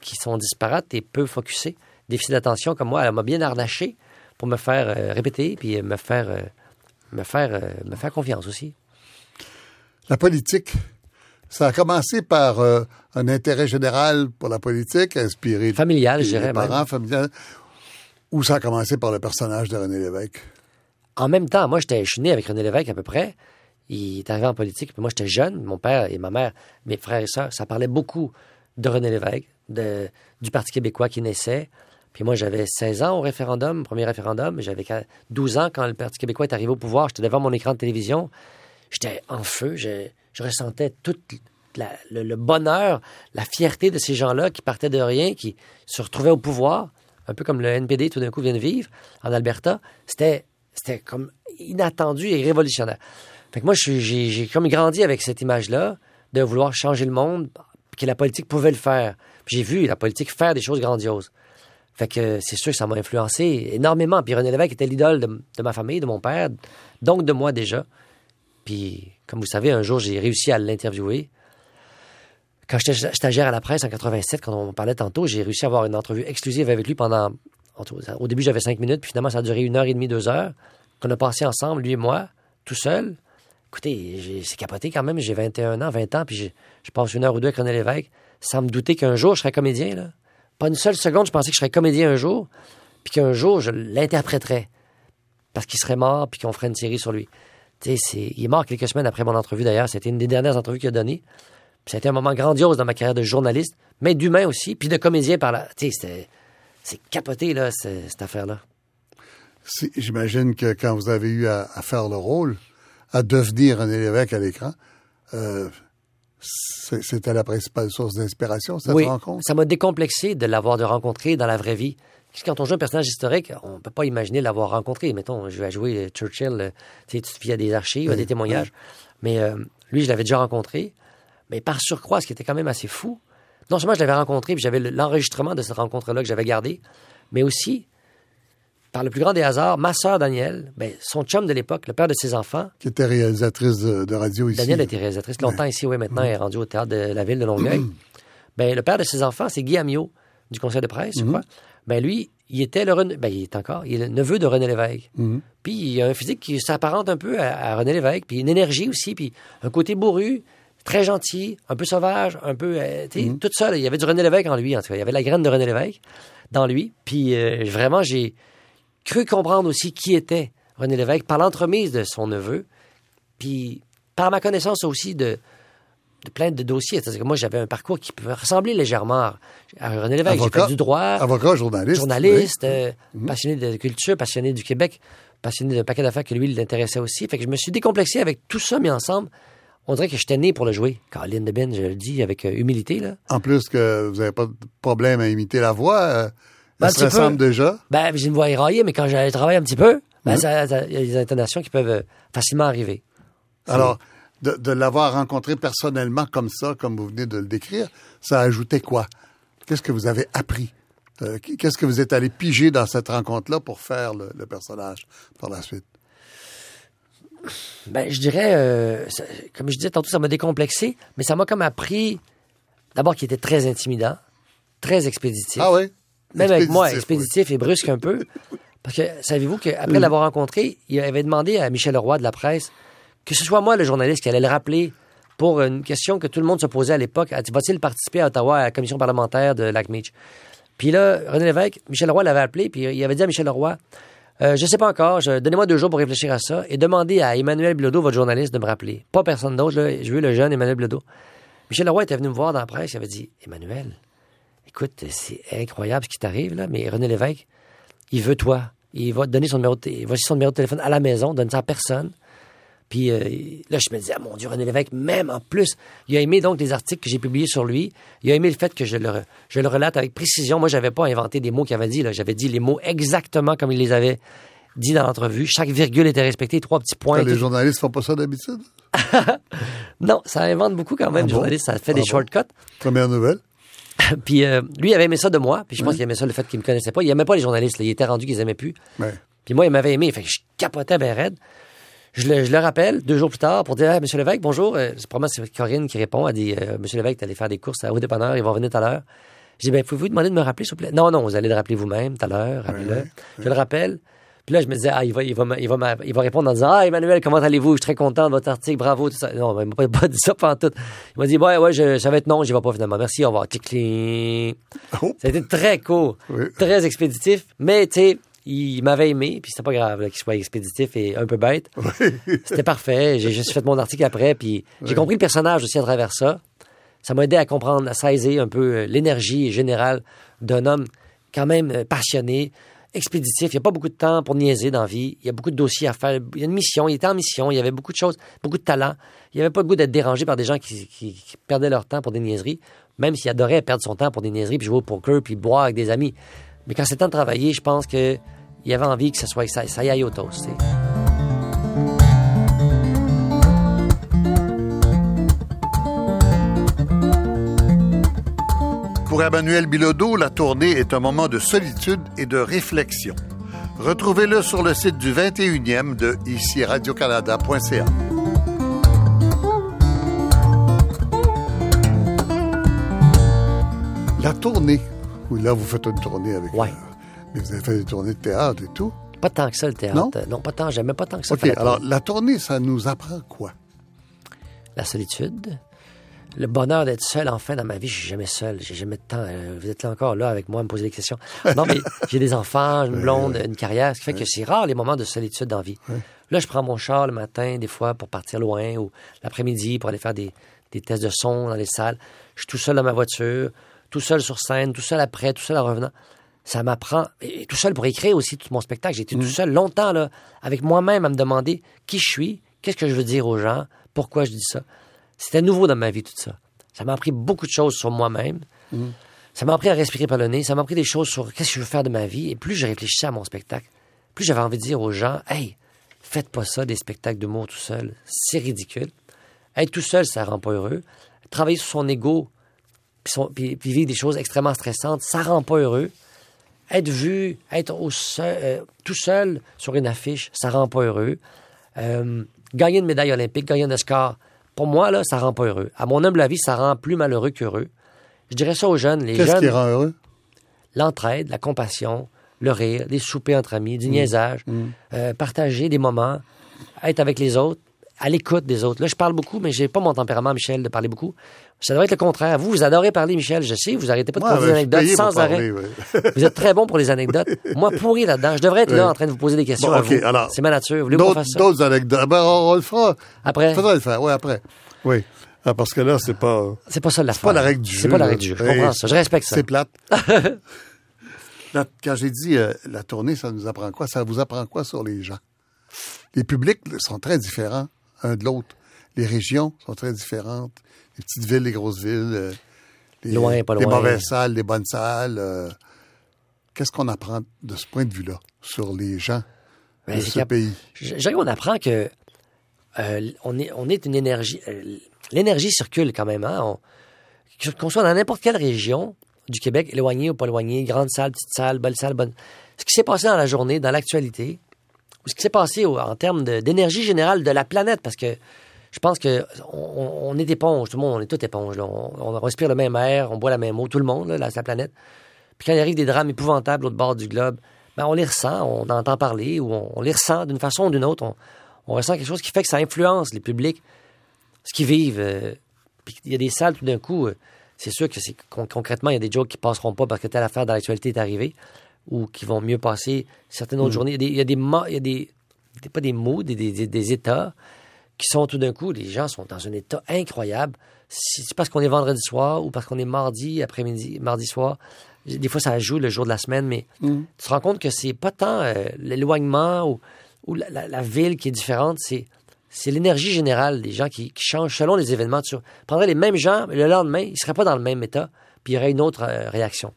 qui sont disparates et peu focusées. Déficit d'attention comme moi, elle m'a bien harnaché pour me faire euh, répéter puis me faire, euh, me, faire, me faire confiance aussi. La politique, ça a commencé par euh, un intérêt général pour la politique, inspiré de Familial, je dirais. parents, familial, ou ça a commencé par le personnage de René Lévesque? En même temps, moi, j'étais, je suis né avec René Lévesque à peu près. Il est arrivé en politique, moi, j'étais jeune. Mon père et ma mère, mes frères et sœurs, ça parlait beaucoup de René Lévesque, de, du Parti québécois qui naissait. Puis moi, j'avais 16 ans au référendum, premier référendum. J'avais 12 ans quand le Parti québécois est arrivé au pouvoir. J'étais devant mon écran de télévision. J'étais en feu. Je, ressentais tout le bonheur, la fierté de ces gens-là qui partaient de rien, qui se retrouvaient au pouvoir, un peu comme le NPD tout d'un coup vient de vivre en Alberta. C'était, comme inattendu et révolutionnaire. Fait que moi, j'ai, comme grandi avec cette image-là de vouloir changer le monde, que la politique pouvait le faire. J'ai vu la politique faire des choses grandioses. Fait que c'est sûr que ça m'a influencé énormément. Puis René Lévesque était l'idole de ma famille, de mon père, donc de moi déjà. Puis, comme vous savez, un jour, j'ai réussi à l'interviewer. Quand j'étais stagiaire à la presse en 87, quand on parlait tantôt, j'ai réussi à avoir une entrevue exclusive avec lui pendant. Au début, j'avais cinq minutes, puis finalement, ça a duré une heure et demie, deux heures, qu'on a passé ensemble, lui et moi, tout seul. Écoutez, c'est capoté quand même, j'ai 21 ans, 20 ans, puis je passe une heure ou deux avec René Lévesque, sans me douter qu'un jour, je serais comédien. Pas une seule seconde, je pensais que je serais comédien un jour, puis qu'un jour, je l'interpréterais. Parce qu'il serait mort, puis qu'on ferait une série sur lui. Il est mort quelques semaines après mon entrevue, d'ailleurs. C'était une des dernières entrevues qu'il a données. Ça a été un moment grandiose dans ma carrière de journaliste, mais d'humain aussi, puis de comédien par là. Tu sais, c'est capoté, là, cette affaire-là. J'imagine que quand vous avez eu à, à faire le rôle, à devenir René Lévesque à l'écran, euh, c'était la principale source d'inspiration, cette oui, rencontre? ça m'a décomplexé de l'avoir de rencontrer dans la vraie vie. Quand on joue un personnage historique, on peut pas imaginer l'avoir rencontré. Mettons, je vais jouer Churchill, euh, tu sais, te fies à des archives, à Oui, des témoignages. Mais euh, lui, je l'avais déjà rencontré. Mais par surcroît, ce qui était quand même assez fou, non seulement je l'avais rencontré, puis j'avais le- l'enregistrement de cette rencontre-là que j'avais gardé, mais aussi, par le plus grand des hasards, ma sœur Danielle, ben, son chum de l'époque, le père de ses enfants, Qui était réalisatrice de, de radio ici. Danielle été réalisatrice longtemps ici, oui, maintenant elle est rendue au théâtre de la ville de Longueuil. ben, le père de ses enfants, c'est Guy Amiot, du conseil de presse, je crois. Ben, lui, il était le René- ben, il est encore, il est le neveu de René Lévesque. Puis il a un physique qui s'apparente un peu à, à René Lévesque, puis une énergie aussi, puis un côté bourru, très gentil, un peu sauvage, un peu, euh, tu sais, tout ça, là, il y avait du René Lévesque en lui, en tout cas. Il y avait la graine de René Lévesque dans lui. Puis euh, vraiment, j'ai cru comprendre aussi qui était René Lévesque par l'entremise de son neveu, puis par ma connaissance aussi de, de plein de dossiers. C'est-à-dire que moi, j'avais un parcours qui peut ressembler légèrement à, René Lévesque. J'ai fait du droit, Avocat, journaliste. journaliste, oui. euh, passionné de culture, passionné du Québec, passionné d'un paquet d'affaires que lui, il l'intéressait aussi. Fait que je me suis décomplexé avec tout ça mis ensemble. On dirait que j'étais né pour le jouer. Caroline de Ben, je le dis avec euh, humilité, là. En plus que vous n'avez pas de problème à imiter la voix, euh, Ben, un se peu. ressemble déjà. Ben, j'ai une voix éraillée, mais quand j'allais travailler un petit peu, ben, ça- ça- il y a des intonations qui peuvent euh, facilement arriver. Alors, de, de l'avoir rencontré personnellement comme ça, comme vous venez de le décrire, ça ajoutait quoi? Qu'est-ce que vous avez appris? Euh, Qu'est-ce que vous êtes allé piger dans cette rencontre-là pour faire le, le personnage par la suite? Ben, je dirais, euh, ça- comme je disais tantôt, ça m'a décomplexé, mais ça m'a comme appris, d'abord, qu'il était très intimidant, très expéditif. Ah oui? Même avec moi, Expéditif, et brusque un peu. Parce que, savez-vous qu'après l'avoir rencontré, il avait demandé à Michel Leroy de la presse que ce soit moi, le journaliste, qui allait le rappeler pour une question que tout le monde se posait à l'époque. A-t- Va-t-il participer à Ottawa à la commission parlementaire de Lac-Meach? Puis là, René Lévesque, Michel Leroy l'avait appelé, puis il avait dit à Michel Leroy, euh, je sais pas encore, donnez-moi deux jours pour réfléchir à ça et demandez à Emmanuel Bilodeau, votre journaliste, de me rappeler. Pas personne d'autre, je veux le jeune Emmanuel Bilodeau. Michel Leroy était venu me voir dans la presse, il avait dit, Emmanuel, écoute, c'est incroyable ce qui t'arrive, là, mais René Lévesque, il veut toi. il va donner son numéro de, va son numéro de téléphone à la maison, donne ça à personne. Puis euh, là, je me disais, ah, mon Dieu, René Lévesque, même en plus, il a aimé donc les articles que j'ai publiés sur lui. Il a aimé le fait que je le, je le relate avec précision. Moi, j'avais pas inventé des mots qu'il avait dit. J'avais dit les mots exactement comme il les avait dit dans l'entrevue. Chaque virgule était respectée, trois petits points. Les journalistes font pas ça d'habitude? non, ça invente beaucoup quand même, ah les journalistes. Ça fait des ah shortcuts. Première nouvelle. puis euh, lui, il avait aimé ça de moi. Puis je pense qu'il aimait ça le fait qu'il me connaissait pas. Il aimait pas les journalistes. Il était rendu qu'ils aimaient plus. Puis moi, il m'avait aimé. Fait que je capotais bien raide. Je le, je le, rappelle deux jours plus tard pour dire Monsieur Lévesque, bonjour. Euh, c'est probablement c'est Corinne qui répond. Elle dit euh, Monsieur Lévesque, allé faire des courses à dépanneur, ils vont venir tout à l'heure. Je dis ben, pouvez-vous demander de me rappeler, s'il vous plaît? Non, non, vous allez le rappeler vous-même tout à l'heure, rappelez-le. Je le rappelle. Puis là, je me disais, ah, il va, il va, il va, il va répondre en disant, ah, Emmanuel, comment allez-vous? Je suis très content de votre article, bravo, tout ça. Non, il m'a pas, dit ça pendant tout. Il m'a dit, ouais, ouais, je, ça va être non, j'y vais pas finalement. Merci, au revoir. Oh. Ça a été très court, très expéditif, mais tu sais, il m'avait aimé, puis c'était pas grave qu'il soit expéditif et un peu bête. c'était parfait. J'ai juste fait mon article après, puis j'ai compris le personnage aussi à travers ça. Ça m'a aidé à comprendre, à saisir un peu euh, l'énergie générale d'un homme quand même euh, passionné, expéditif. Il n'y a pas beaucoup de temps pour niaiser dans la vie. Il y a beaucoup de dossiers à faire. Il y a une mission. Il était en mission. Il y avait beaucoup de choses, beaucoup de talent. Il n'y avait pas le goût d'être dérangé par des gens qui, perdaient leur temps pour des niaiseries, même s'il adorait perdre son temps pour des niaiseries, puis jouer au poker, puis boire avec des amis. Mais quand c'est temps de travailler, je pense qu'il avait envie que ça, soit, ça, ça y aille au toast. Pour Emmanuel Bilodeau, la tournée est un moment de solitude et de réflexion. Retrouvez-le sur le site du 21e de ici radiocanada.ca. La tournée. Oui, là, vous faites une tournée avec. Ouais. Vous avez fait des tournées de théâtre et tout. Pas tant que ça, le théâtre. Non, pas tant. J'aimais pas tant que ça. OK. alors, la tournée, ça nous apprend quoi? La solitude le bonheur d'être seul enfin dans ma vie, je suis jamais seul, j'ai jamais de temps. Euh, vous êtes là encore là avec moi à me poser des questions. Non, mais j'ai des enfants, une blonde, une carrière, ce qui fait que c'est rare les moments de solitude dans la vie. Là, je prends mon char le matin, des fois, pour partir loin, ou l'après-midi pour aller faire des, des, tests de son dans les salles. Je suis tout seul dans ma voiture, tout seul sur scène, tout seul après, tout seul en revenant. Ça m'apprend, et tout seul pour écrire aussi tout mon spectacle. J'ai été tout mm. seul longtemps, là, avec moi-même à me demander qui je suis, qu'est-ce que je veux dire aux gens, pourquoi je dis ça. C'était nouveau dans ma vie, tout ça. Ça m'a appris beaucoup de choses sur moi-même. Mm. Ça m'a appris à respirer par le nez. Ça m'a appris des choses sur qu'est-ce que je veux faire de ma vie. Et plus je réfléchissais à mon spectacle, plus j'avais envie de dire aux gens, hey, faites pas ça, des spectacles de mots tout seul. C'est ridicule. Être tout seul, ça rend pas heureux. Travailler sur son ego, puis, vivre des choses extrêmement stressantes, ça rend pas heureux. Être vu, être euh, tout seul sur une affiche, ça rend pas heureux. Euh, gagner une médaille olympique, gagner un Oscar, pour moi, là, ça rend pas heureux. À mon humble avis, ça rend plus malheureux qu'heureux. Je dirais ça aux jeunes. Les Qu'est-ce jeunes, qui rend heureux? L'entraide, la compassion, le rire, les soupers entre amis, du mmh. niaisage, mmh. Euh, partager des moments, être avec les autres, à l'écoute des autres. Là, je parle beaucoup, mais j'ai pas mon tempérament, Michel, de parler beaucoup. Ça devrait être le contraire. Vous, vous adorez parler, Michel. Je sais, vous arrêtez pas de poser des anecdotes sans arrêt. vous êtes très bon pour les anecdotes. Moi, pourri là-dedans. Je devrais être là en train de vous poser des questions. C'est ma nature. D'autres anecdotes? Ben, on, le fera. Après? Faudra le faire. Oui, après. Oui. Ah, parce que là, c'est pas. C'est pas ça la pas la règle du jeu. C'est pas la règle du jeu. Je comprends ça. Je respecte ça. C'est plate. quand j'ai dit euh, la tournée, ça nous apprend quoi? Ça vous apprend quoi sur les gens? Les publics sont très différents un de l'autre. Les régions sont très différentes. Les petites villes, les grosses villes. Euh, les, loin, pas loin. les mauvaises salles, les bonnes salles. Euh, qu'est-ce qu'on apprend de ce point de vue-là sur les gens ben, de ce pays? Dirais qu'on apprend que euh, on, est, on est une énergie. L'énergie circule quand même. Hein? qu'on soit dans n'importe quelle région du Québec, éloigné ou pas éloigné, grande salle, petite salle, belle salle, bonne. Ce qui s'est passé dans la journée, dans l'actualité, ou ce qui s'est passé en termes d'énergie générale de la planète, parce que je pense que on, est éponge, tout le monde, on est tout éponge. On, respire le même air, on boit la même eau, tout le monde, là, la planète. Puis quand il arrive des drames épouvantables au bord du globe, ben on les ressent, on entend parler, ou on, les ressent d'une façon ou d'une autre. On, ressent quelque chose qui fait que ça influence les publics, ce qu'ils vivent. Euh, puis il y a des salles tout d'un coup, euh, c'est sûr que c'est concrètement, il y a des jokes qui passeront pas parce que telle affaire dans l'actualité est arrivée, ou qui vont mieux passer certaines autres mm. journées. Il y a des, il y a des, pas des mots, des, des, des états qui sont tout d'un coup, les gens sont dans un état incroyable. C'est parce qu'on est vendredi soir ou parce qu'on est mardi après-midi, mardi soir. des fois ça joue le jour de la semaine, mais Mm. tu te rends compte que c'est pas tant euh, l'éloignement ou, ou la, la- la ville qui est différente, c'est c'est l'énergie générale des gens qui, qui changent selon les événements. Tu prendrais les mêmes gens, mais le lendemain, ils seraient pas dans le même état, puis il y aurait une autre euh, réaction.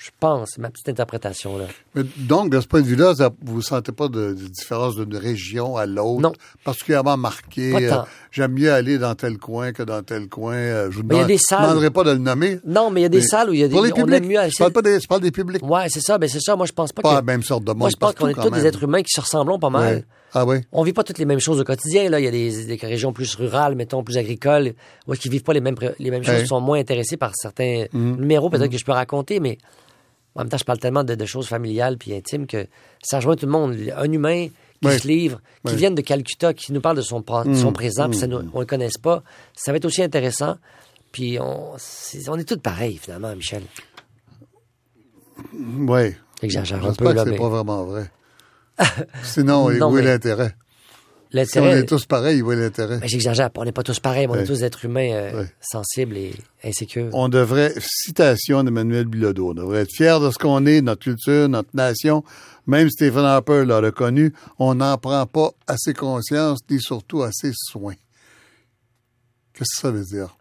Je pense, c'est ma petite interprétation là. Mais donc, de ce point de vue-là, vous ne sentez pas de, de différence d'une région à l'autre? Non. Particulièrement marquée. Euh, J'aime mieux aller dans tel coin que dans tel coin. euh, je salles- demanderai pas de le nommer. Non, mais il y a des salles où il y a des Pour les on publics. aime mieux aller- je parle pas des, je parle des publics. Ouais, c'est ça, ben c'est ça. Moi je pense pas Pas que la même sorte de monde Moi je pense qu'on est tous des êtres humains qui se ressemblent pas mal. Ouais. Ah oui? On vit pas toutes les mêmes choses au quotidien. Là. Il y a des, des régions plus rurales, mettons, plus agricoles, où qu'ils vivent pas les mêmes, les mêmes choses, qui sont moins intéressés par certains Mhm. numéros, peut-être que je peux raconter, mais en même temps, je parle tellement de, de choses familiales puis intimes que ça rejoint tout le monde. Un humain qui se livre, qui Ouais. vient de Calcutta, qui nous parle de son, de son présent, puis ça nous- on le connaisse pas, ça va être aussi intéressant. Puis on, c'est- on est tous pareils, finalement, Michel. Oui. J'exagère un J'espère peu, que c'est mais pas vraiment vrai. Sinon, Non, où est l'intérêt? Si on est tous pareils, où est l'intérêt? Ben, J'exagère, on n'est pas tous pareils, mais on est tous des êtres humains euh, Ouais. sensibles et insécures. On devrait, citation d'Emmanuel Bilodeau, on devrait être fiers de ce qu'on est, notre culture, notre nation. Même Stephen Harper l'a reconnu, on n'en prend pas assez conscience, ni surtout assez soin. Qu'est-ce que ça veut dire?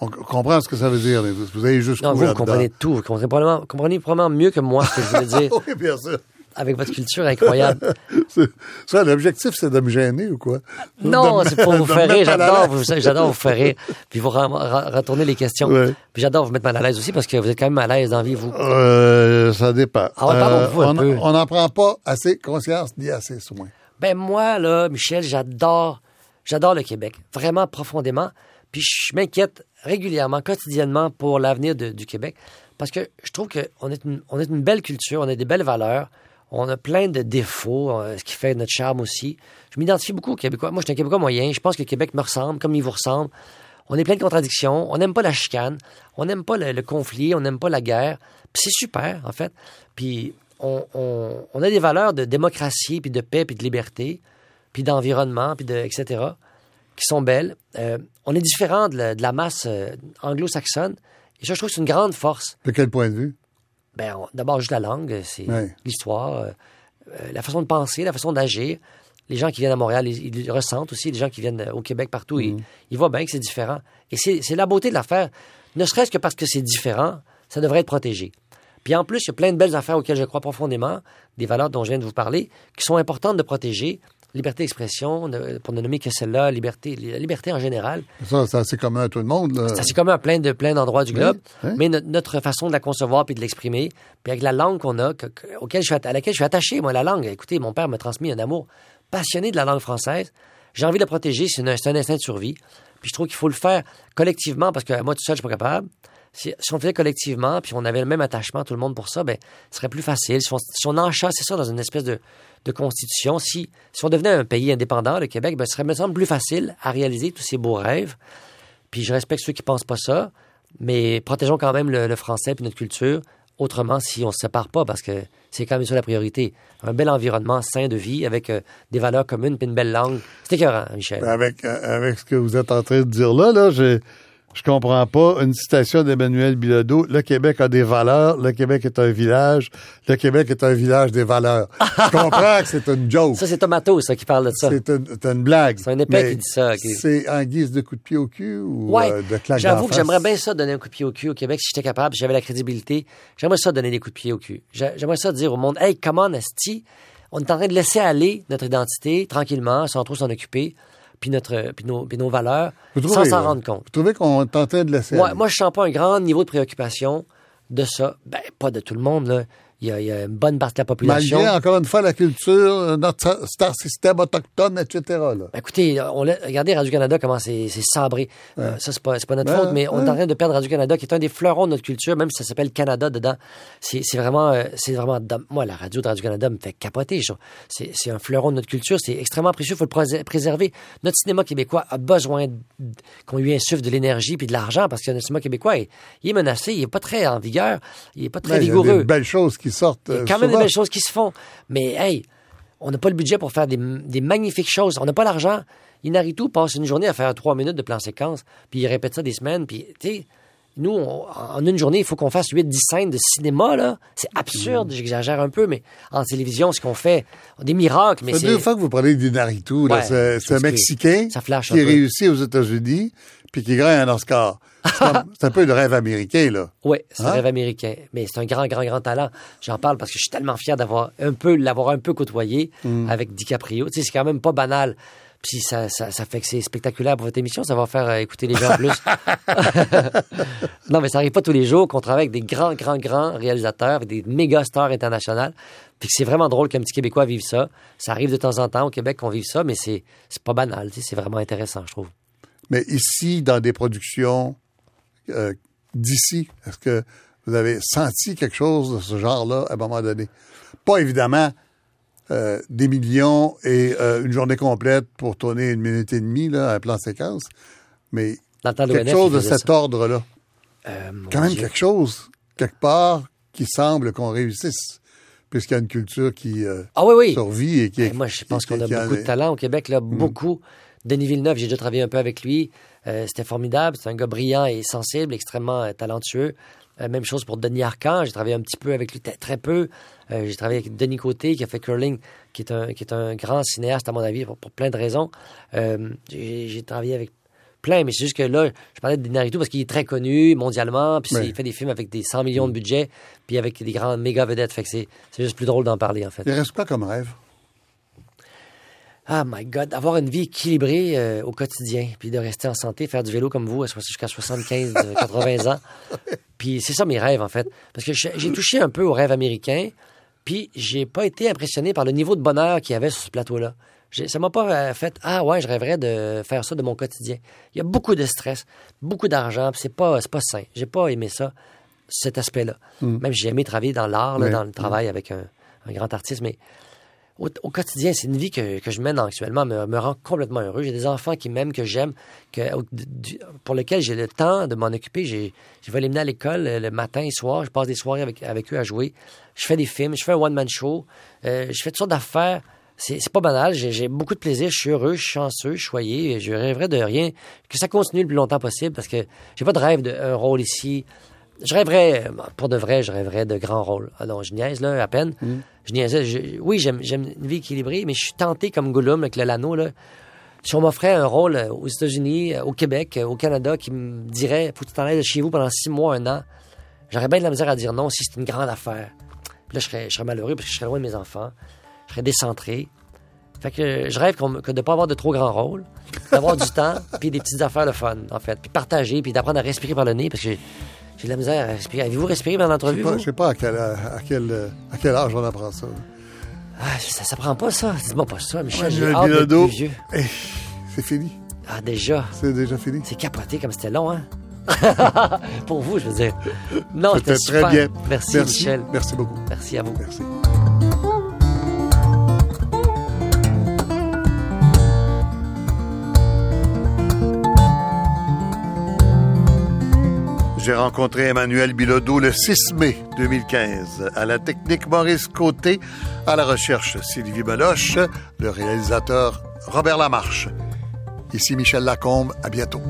On comprend ce que ça veut dire, mais vous, avez jusqu'où Non, vous, comprenez tout. Vous comprenez probablement, comprenez probablement mieux que moi ce que je voulais dire oui, bien sûr. Avec votre culture incroyable. Ça, l'objectif, c'est de me gêner ou quoi? Non, c'est pour vous faire rire. mal J'adore vous, j'adore vous faire rire. Puis vous retourner les questions. Ouais. Puis j'adore vous mettre mal à l'aise aussi parce que vous êtes quand même à l'aise dans la vie, vous. Euh, ça dépend. Ah ouais, un on n'en prend pas assez conscience ni assez soin. Ben moi, là, Michel, j'adore, j'adore le Québec. Vraiment profondément. Puis je m'inquiète régulièrement, quotidiennement pour l'avenir du Québec. Parce que je trouve qu'on est, une- on est une belle culture, on a des belles valeurs, on a plein de défauts, euh, ce qui fait notre charme aussi. Je m'identifie beaucoup aux Québécois. Moi, je suis un Québécois moyen. Je pense que le Québec me ressemble, comme il vous ressemble. On est plein de contradictions. On n'aime pas la chicane. On n'aime pas le, conflit. On n'aime pas la guerre. Puis c'est super, en fait. Puis on, a des valeurs de démocratie, puis de paix, puis de liberté, puis d'environnement, puis de etc. qui sont belles. Euh, on est différent de la, de la masse euh, anglo-saxonne. Et ça, je trouve que c'est une grande force. De quel point de vue? Ben, d'abord, juste la langue, c'est Ouais. l'histoire, euh, euh, la façon de penser, la façon d'agir. Les gens qui viennent à Montréal, ils, ils ressentent aussi. Les gens qui viennent euh, au Québec, partout, ils, ils voient bien que c'est différent. Et c'est c'est la beauté de l'affaire. Ne serait-ce que parce que c'est différent, ça devrait être protégé. Puis en plus, il y a plein de belles affaires auxquelles je crois profondément, des valeurs dont je viens de vous parler, qui sont importantes de protéger. Liberté d'expression, ne- pour ne nommer que celle-là, liberté, la liberté en général. Ça, c'est assez commun à tout le monde. là. C'est assez commun à plein de plein d'endroits du globe, oui. mais no- notre façon de la concevoir puis de l'exprimer, puis avec la langue qu'on a, que- que- auquel je suis, à laquelle je suis attaché, moi, la langue. Écoutez, mon père m'a transmis un amour passionné de la langue française. J'ai envie de la protéger, c'est un, instinct de survie. Puis je trouve qu'il faut le faire collectivement parce que moi, tout seul, je suis pas capable. Si, si on le faisait collectivement, puis on avait le même attachement, tout le monde pour ça, ben, ce serait plus facile. Si on, si on ça dans une espèce de, de constitution, si, si on devenait un pays indépendant, le Québec, ben, ce serait, me semble, plus facile à réaliser tous ces beaux rêves. Puis je respecte ceux qui pensent pas ça, mais protégeons quand même le, français puis notre culture. Autrement, si on se sépare pas, parce que c'est quand même ça la priorité. Un bel environnement sain de vie avec euh, des valeurs communes puis une belle langue. C'est écœurant, Michel. Avec, euh, avec ce que vous êtes en train de dire là, là, je, je comprends pas. Une citation d'Emmanuel Bilodeau. Le Québec a des valeurs. Le Québec est un village. Le Québec est un village des valeurs. Je comprends que c'est une joke. Ça, c'est Tomato, ça, qui parle de ça. C'est une, blague. C'est un épais qui dit ça, C'est en guise de coup de pied au cul ou Ouais, euh, de claque j'avoue que j'aimerais bien ça donner un coup de pied au cul au Québec si j'étais capable, si j'avais la crédibilité. J'aimerais ça donner des coups de pied au cul. J'ai- J'aimerais ça dire au monde, hey, come on, esti, on est en train de laisser aller notre identité tranquillement, sans trop s'en occuper, puis notre, puis nos, puis nos valeurs, Vous sans s'en là? rendre compte. Vous trouvez qu'on tentait de laisser Moi, aller? moi, je sens pas un grand niveau de préoccupation de ça. Ben, pas de tout le monde, là. Il y a, il y a une bonne partie de la population. Malgré, encore une fois, la culture, euh, notre star système autochtone, etc. Là. Ben, écoutez, on regardez Radio-Canada, comment c'est sabré. Euh, ça, c'est pas, notre Ouais, faute, mais on est en train de perdre Radio-Canada, qui est un des fleurons de notre culture, même si ça s'appelle Canada dedans. C'est vraiment, euh, c'est vraiment, dom- moi, la radio de Radio-Canada me fait capoter. C'est un fleuron de notre culture, c'est extrêmement précieux, il faut le prés- préserver. Notre cinéma québécois a besoin qu'on lui insuffle de l'énergie puis de l'argent, parce que notre cinéma québécois, il, il est menacé, il est pas très en vigueur, il est pas très Ben, il y a des belles choses qui sortent. Il y a euh, quand même des belles choses qui se font. Mais hey, on n'a pas le budget pour faire des, des magnifiques choses. On n'a pas l'argent. Inaritu passe une journée à faire trois minutes de plan séquence, puis il répète ça des semaines, puis tu sais, nous, on- en une journée, il faut qu'on fasse 8-10 scènes de cinéma, là. C'est absurde, j'exagère un peu, mais en télévision, ce qu'on fait, des miracles, mais c'est... deux fois que vous parlez d'Inaritu. Ouais, c'est un Mexicain ça qui est peu. réussi aux États-Unis puis qui gagne un Oscar. C'est un peu le rêve américain, là. Oui, c'est Hein? un rêve américain. Mais c'est un grand, grand, grand talent. J'en parle parce que je suis tellement fier d'avoir un peu, l'avoir un peu côtoyé Mm. avec DiCaprio. Tu sais, c'est quand même pas banal. Puis ça, ça, ça fait que c'est spectaculaire pour votre émission. Ça va faire euh, écouter les gens plus. non, mais ça arrive pas tous les jours qu'on travaille avec des grands, grands, grands réalisateurs, avec des méga stars internationales. Puis c'est vraiment drôle qu'un petit Québécois vive ça. Ça arrive de temps en temps au Québec qu'on vive ça, mais c'est, c'est pas banal. Tu sais, c'est vraiment intéressant, je trouve. Mais ici, dans des productions euh, d'ici, est-ce que vous avez senti quelque chose de ce genre-là à un moment donné? Pas évidemment euh, des millions et euh, une journée complète pour tourner une minute et demie, là, un plan séquence, mais quelque chose de cet ordre-là. Quand même Dieu. quelque chose, quelque part, qui semble qu'on réussisse, puisqu'il y a une culture qui euh, Ah oui, oui. survit et qui est... Ben, moi, je pense qu'on a beaucoup de est- talent au Québec, là, beaucoup. Denis Villeneuve, j'ai déjà travaillé un peu avec lui. Euh, C'était formidable. C'est un gars brillant et sensible, extrêmement euh, talentueux. Euh, même chose pour Denis Arcand. J'ai travaillé un petit peu avec lui, très peu. J'ai travaillé avec Denis Côté, qui a fait Curling, qui est un, qui est un grand cinéaste, à mon avis, pour, pour plein de raisons. J'ai travaillé avec plein, mais c'est juste que là, je parlais de Dinarito parce qu'il est très connu mondialement, puis il fait des films avec des 100 millions de budget, puis avec des grandes méga vedettes. Fait que c'est c'est juste plus drôle d'en parler, en fait. Il reste quoi comme rêve? Ah my God, avoir une vie équilibrée euh, au quotidien, puis de rester en santé, faire du vélo comme vous jusqu'à 75, euh, 80 ans. Puis c'est ça mes rêves en fait, parce que j'ai touché un peu au rêve américain, puis j'ai pas été impressionné par le niveau de bonheur qu'il y avait sur ce plateau-là. Ça m'a pas euh, fait ah ouais, je rêverais de faire ça de mon quotidien. Il y a beaucoup de stress, beaucoup d'argent, puis c'est pas pas sain. J'ai pas aimé ça, cet aspect-là. Même j'ai aimé travailler dans l'art, Oui. dans le travail avec un, un grand artiste, mais au, quotidien, c'est une vie que, je mène actuellement, me, me rend complètement heureux. J'ai des enfants qui m'aiment, que j'aime, pour lesquels j'ai le temps de m'en occuper. Je vais les mener à l'école euh, le matin et soir. Je passe des soirées avec, eux à jouer. Je fais des films, je fais un one-man show. Euh, je fais toutes sortes d'affaires. C'est, c'est pas banal. J'ai, j'ai beaucoup de plaisir. Je suis heureux, je suis chanceux, je suis choyé. Je rêverais de rien, que ça continue le plus longtemps possible parce que j'ai pas de rêve d'un rôle ici. Je rêverais, pour de vrai, je rêverais de grands rôles. Ah non, je niaise, là, à peine. Je niaisais. je- oui, j'aime, j'aime une vie équilibrée, mais je suis tenté comme Gollum avec le Lano, là. Si on m'offrait un rôle euh, aux États-Unis, euh, au Québec, euh, au Canada, qui me dirait, faut que tu t'en ailles de chez vous pendant six mois, un an, j'aurais bien de la misère à dire non si c'est une grande affaire. Puis là, je serais, je serais malheureux parce que je serais loin de mes enfants. Je serais décentré. Fait que je rêve que de ne pas avoir de trop grands rôles, d'avoir du temps, puis des petites affaires de fun, en fait. Puis partager, puis d'apprendre à respirer par le nez, parce que j'ai de la misère à respirer. Avez-vous respiré pendant l'entrevue, je sais pas? à quel, à, quel, à quel âge on apprend ça. Ah, ça, ça prend pas ça. Dis-moi pas ça, Michel. Ouais, J'ai vieux. Eh, c'est fini. Ah, déjà. C'est déjà fini. C'est capoté comme c'était long, hein? Pour vous, je veux dire. Non, C'était c'était très super. bien. Merci, Merci. Michel. Merci beaucoup. Merci à vous. Merci. J'ai rencontré Emmanuel Bilodeau le 6 mai 2015 à la technique Maurice Côté, à la recherche Sylvie Beloche, le réalisateur Robert Lamarche. Ici Michel Lacombe, à bientôt.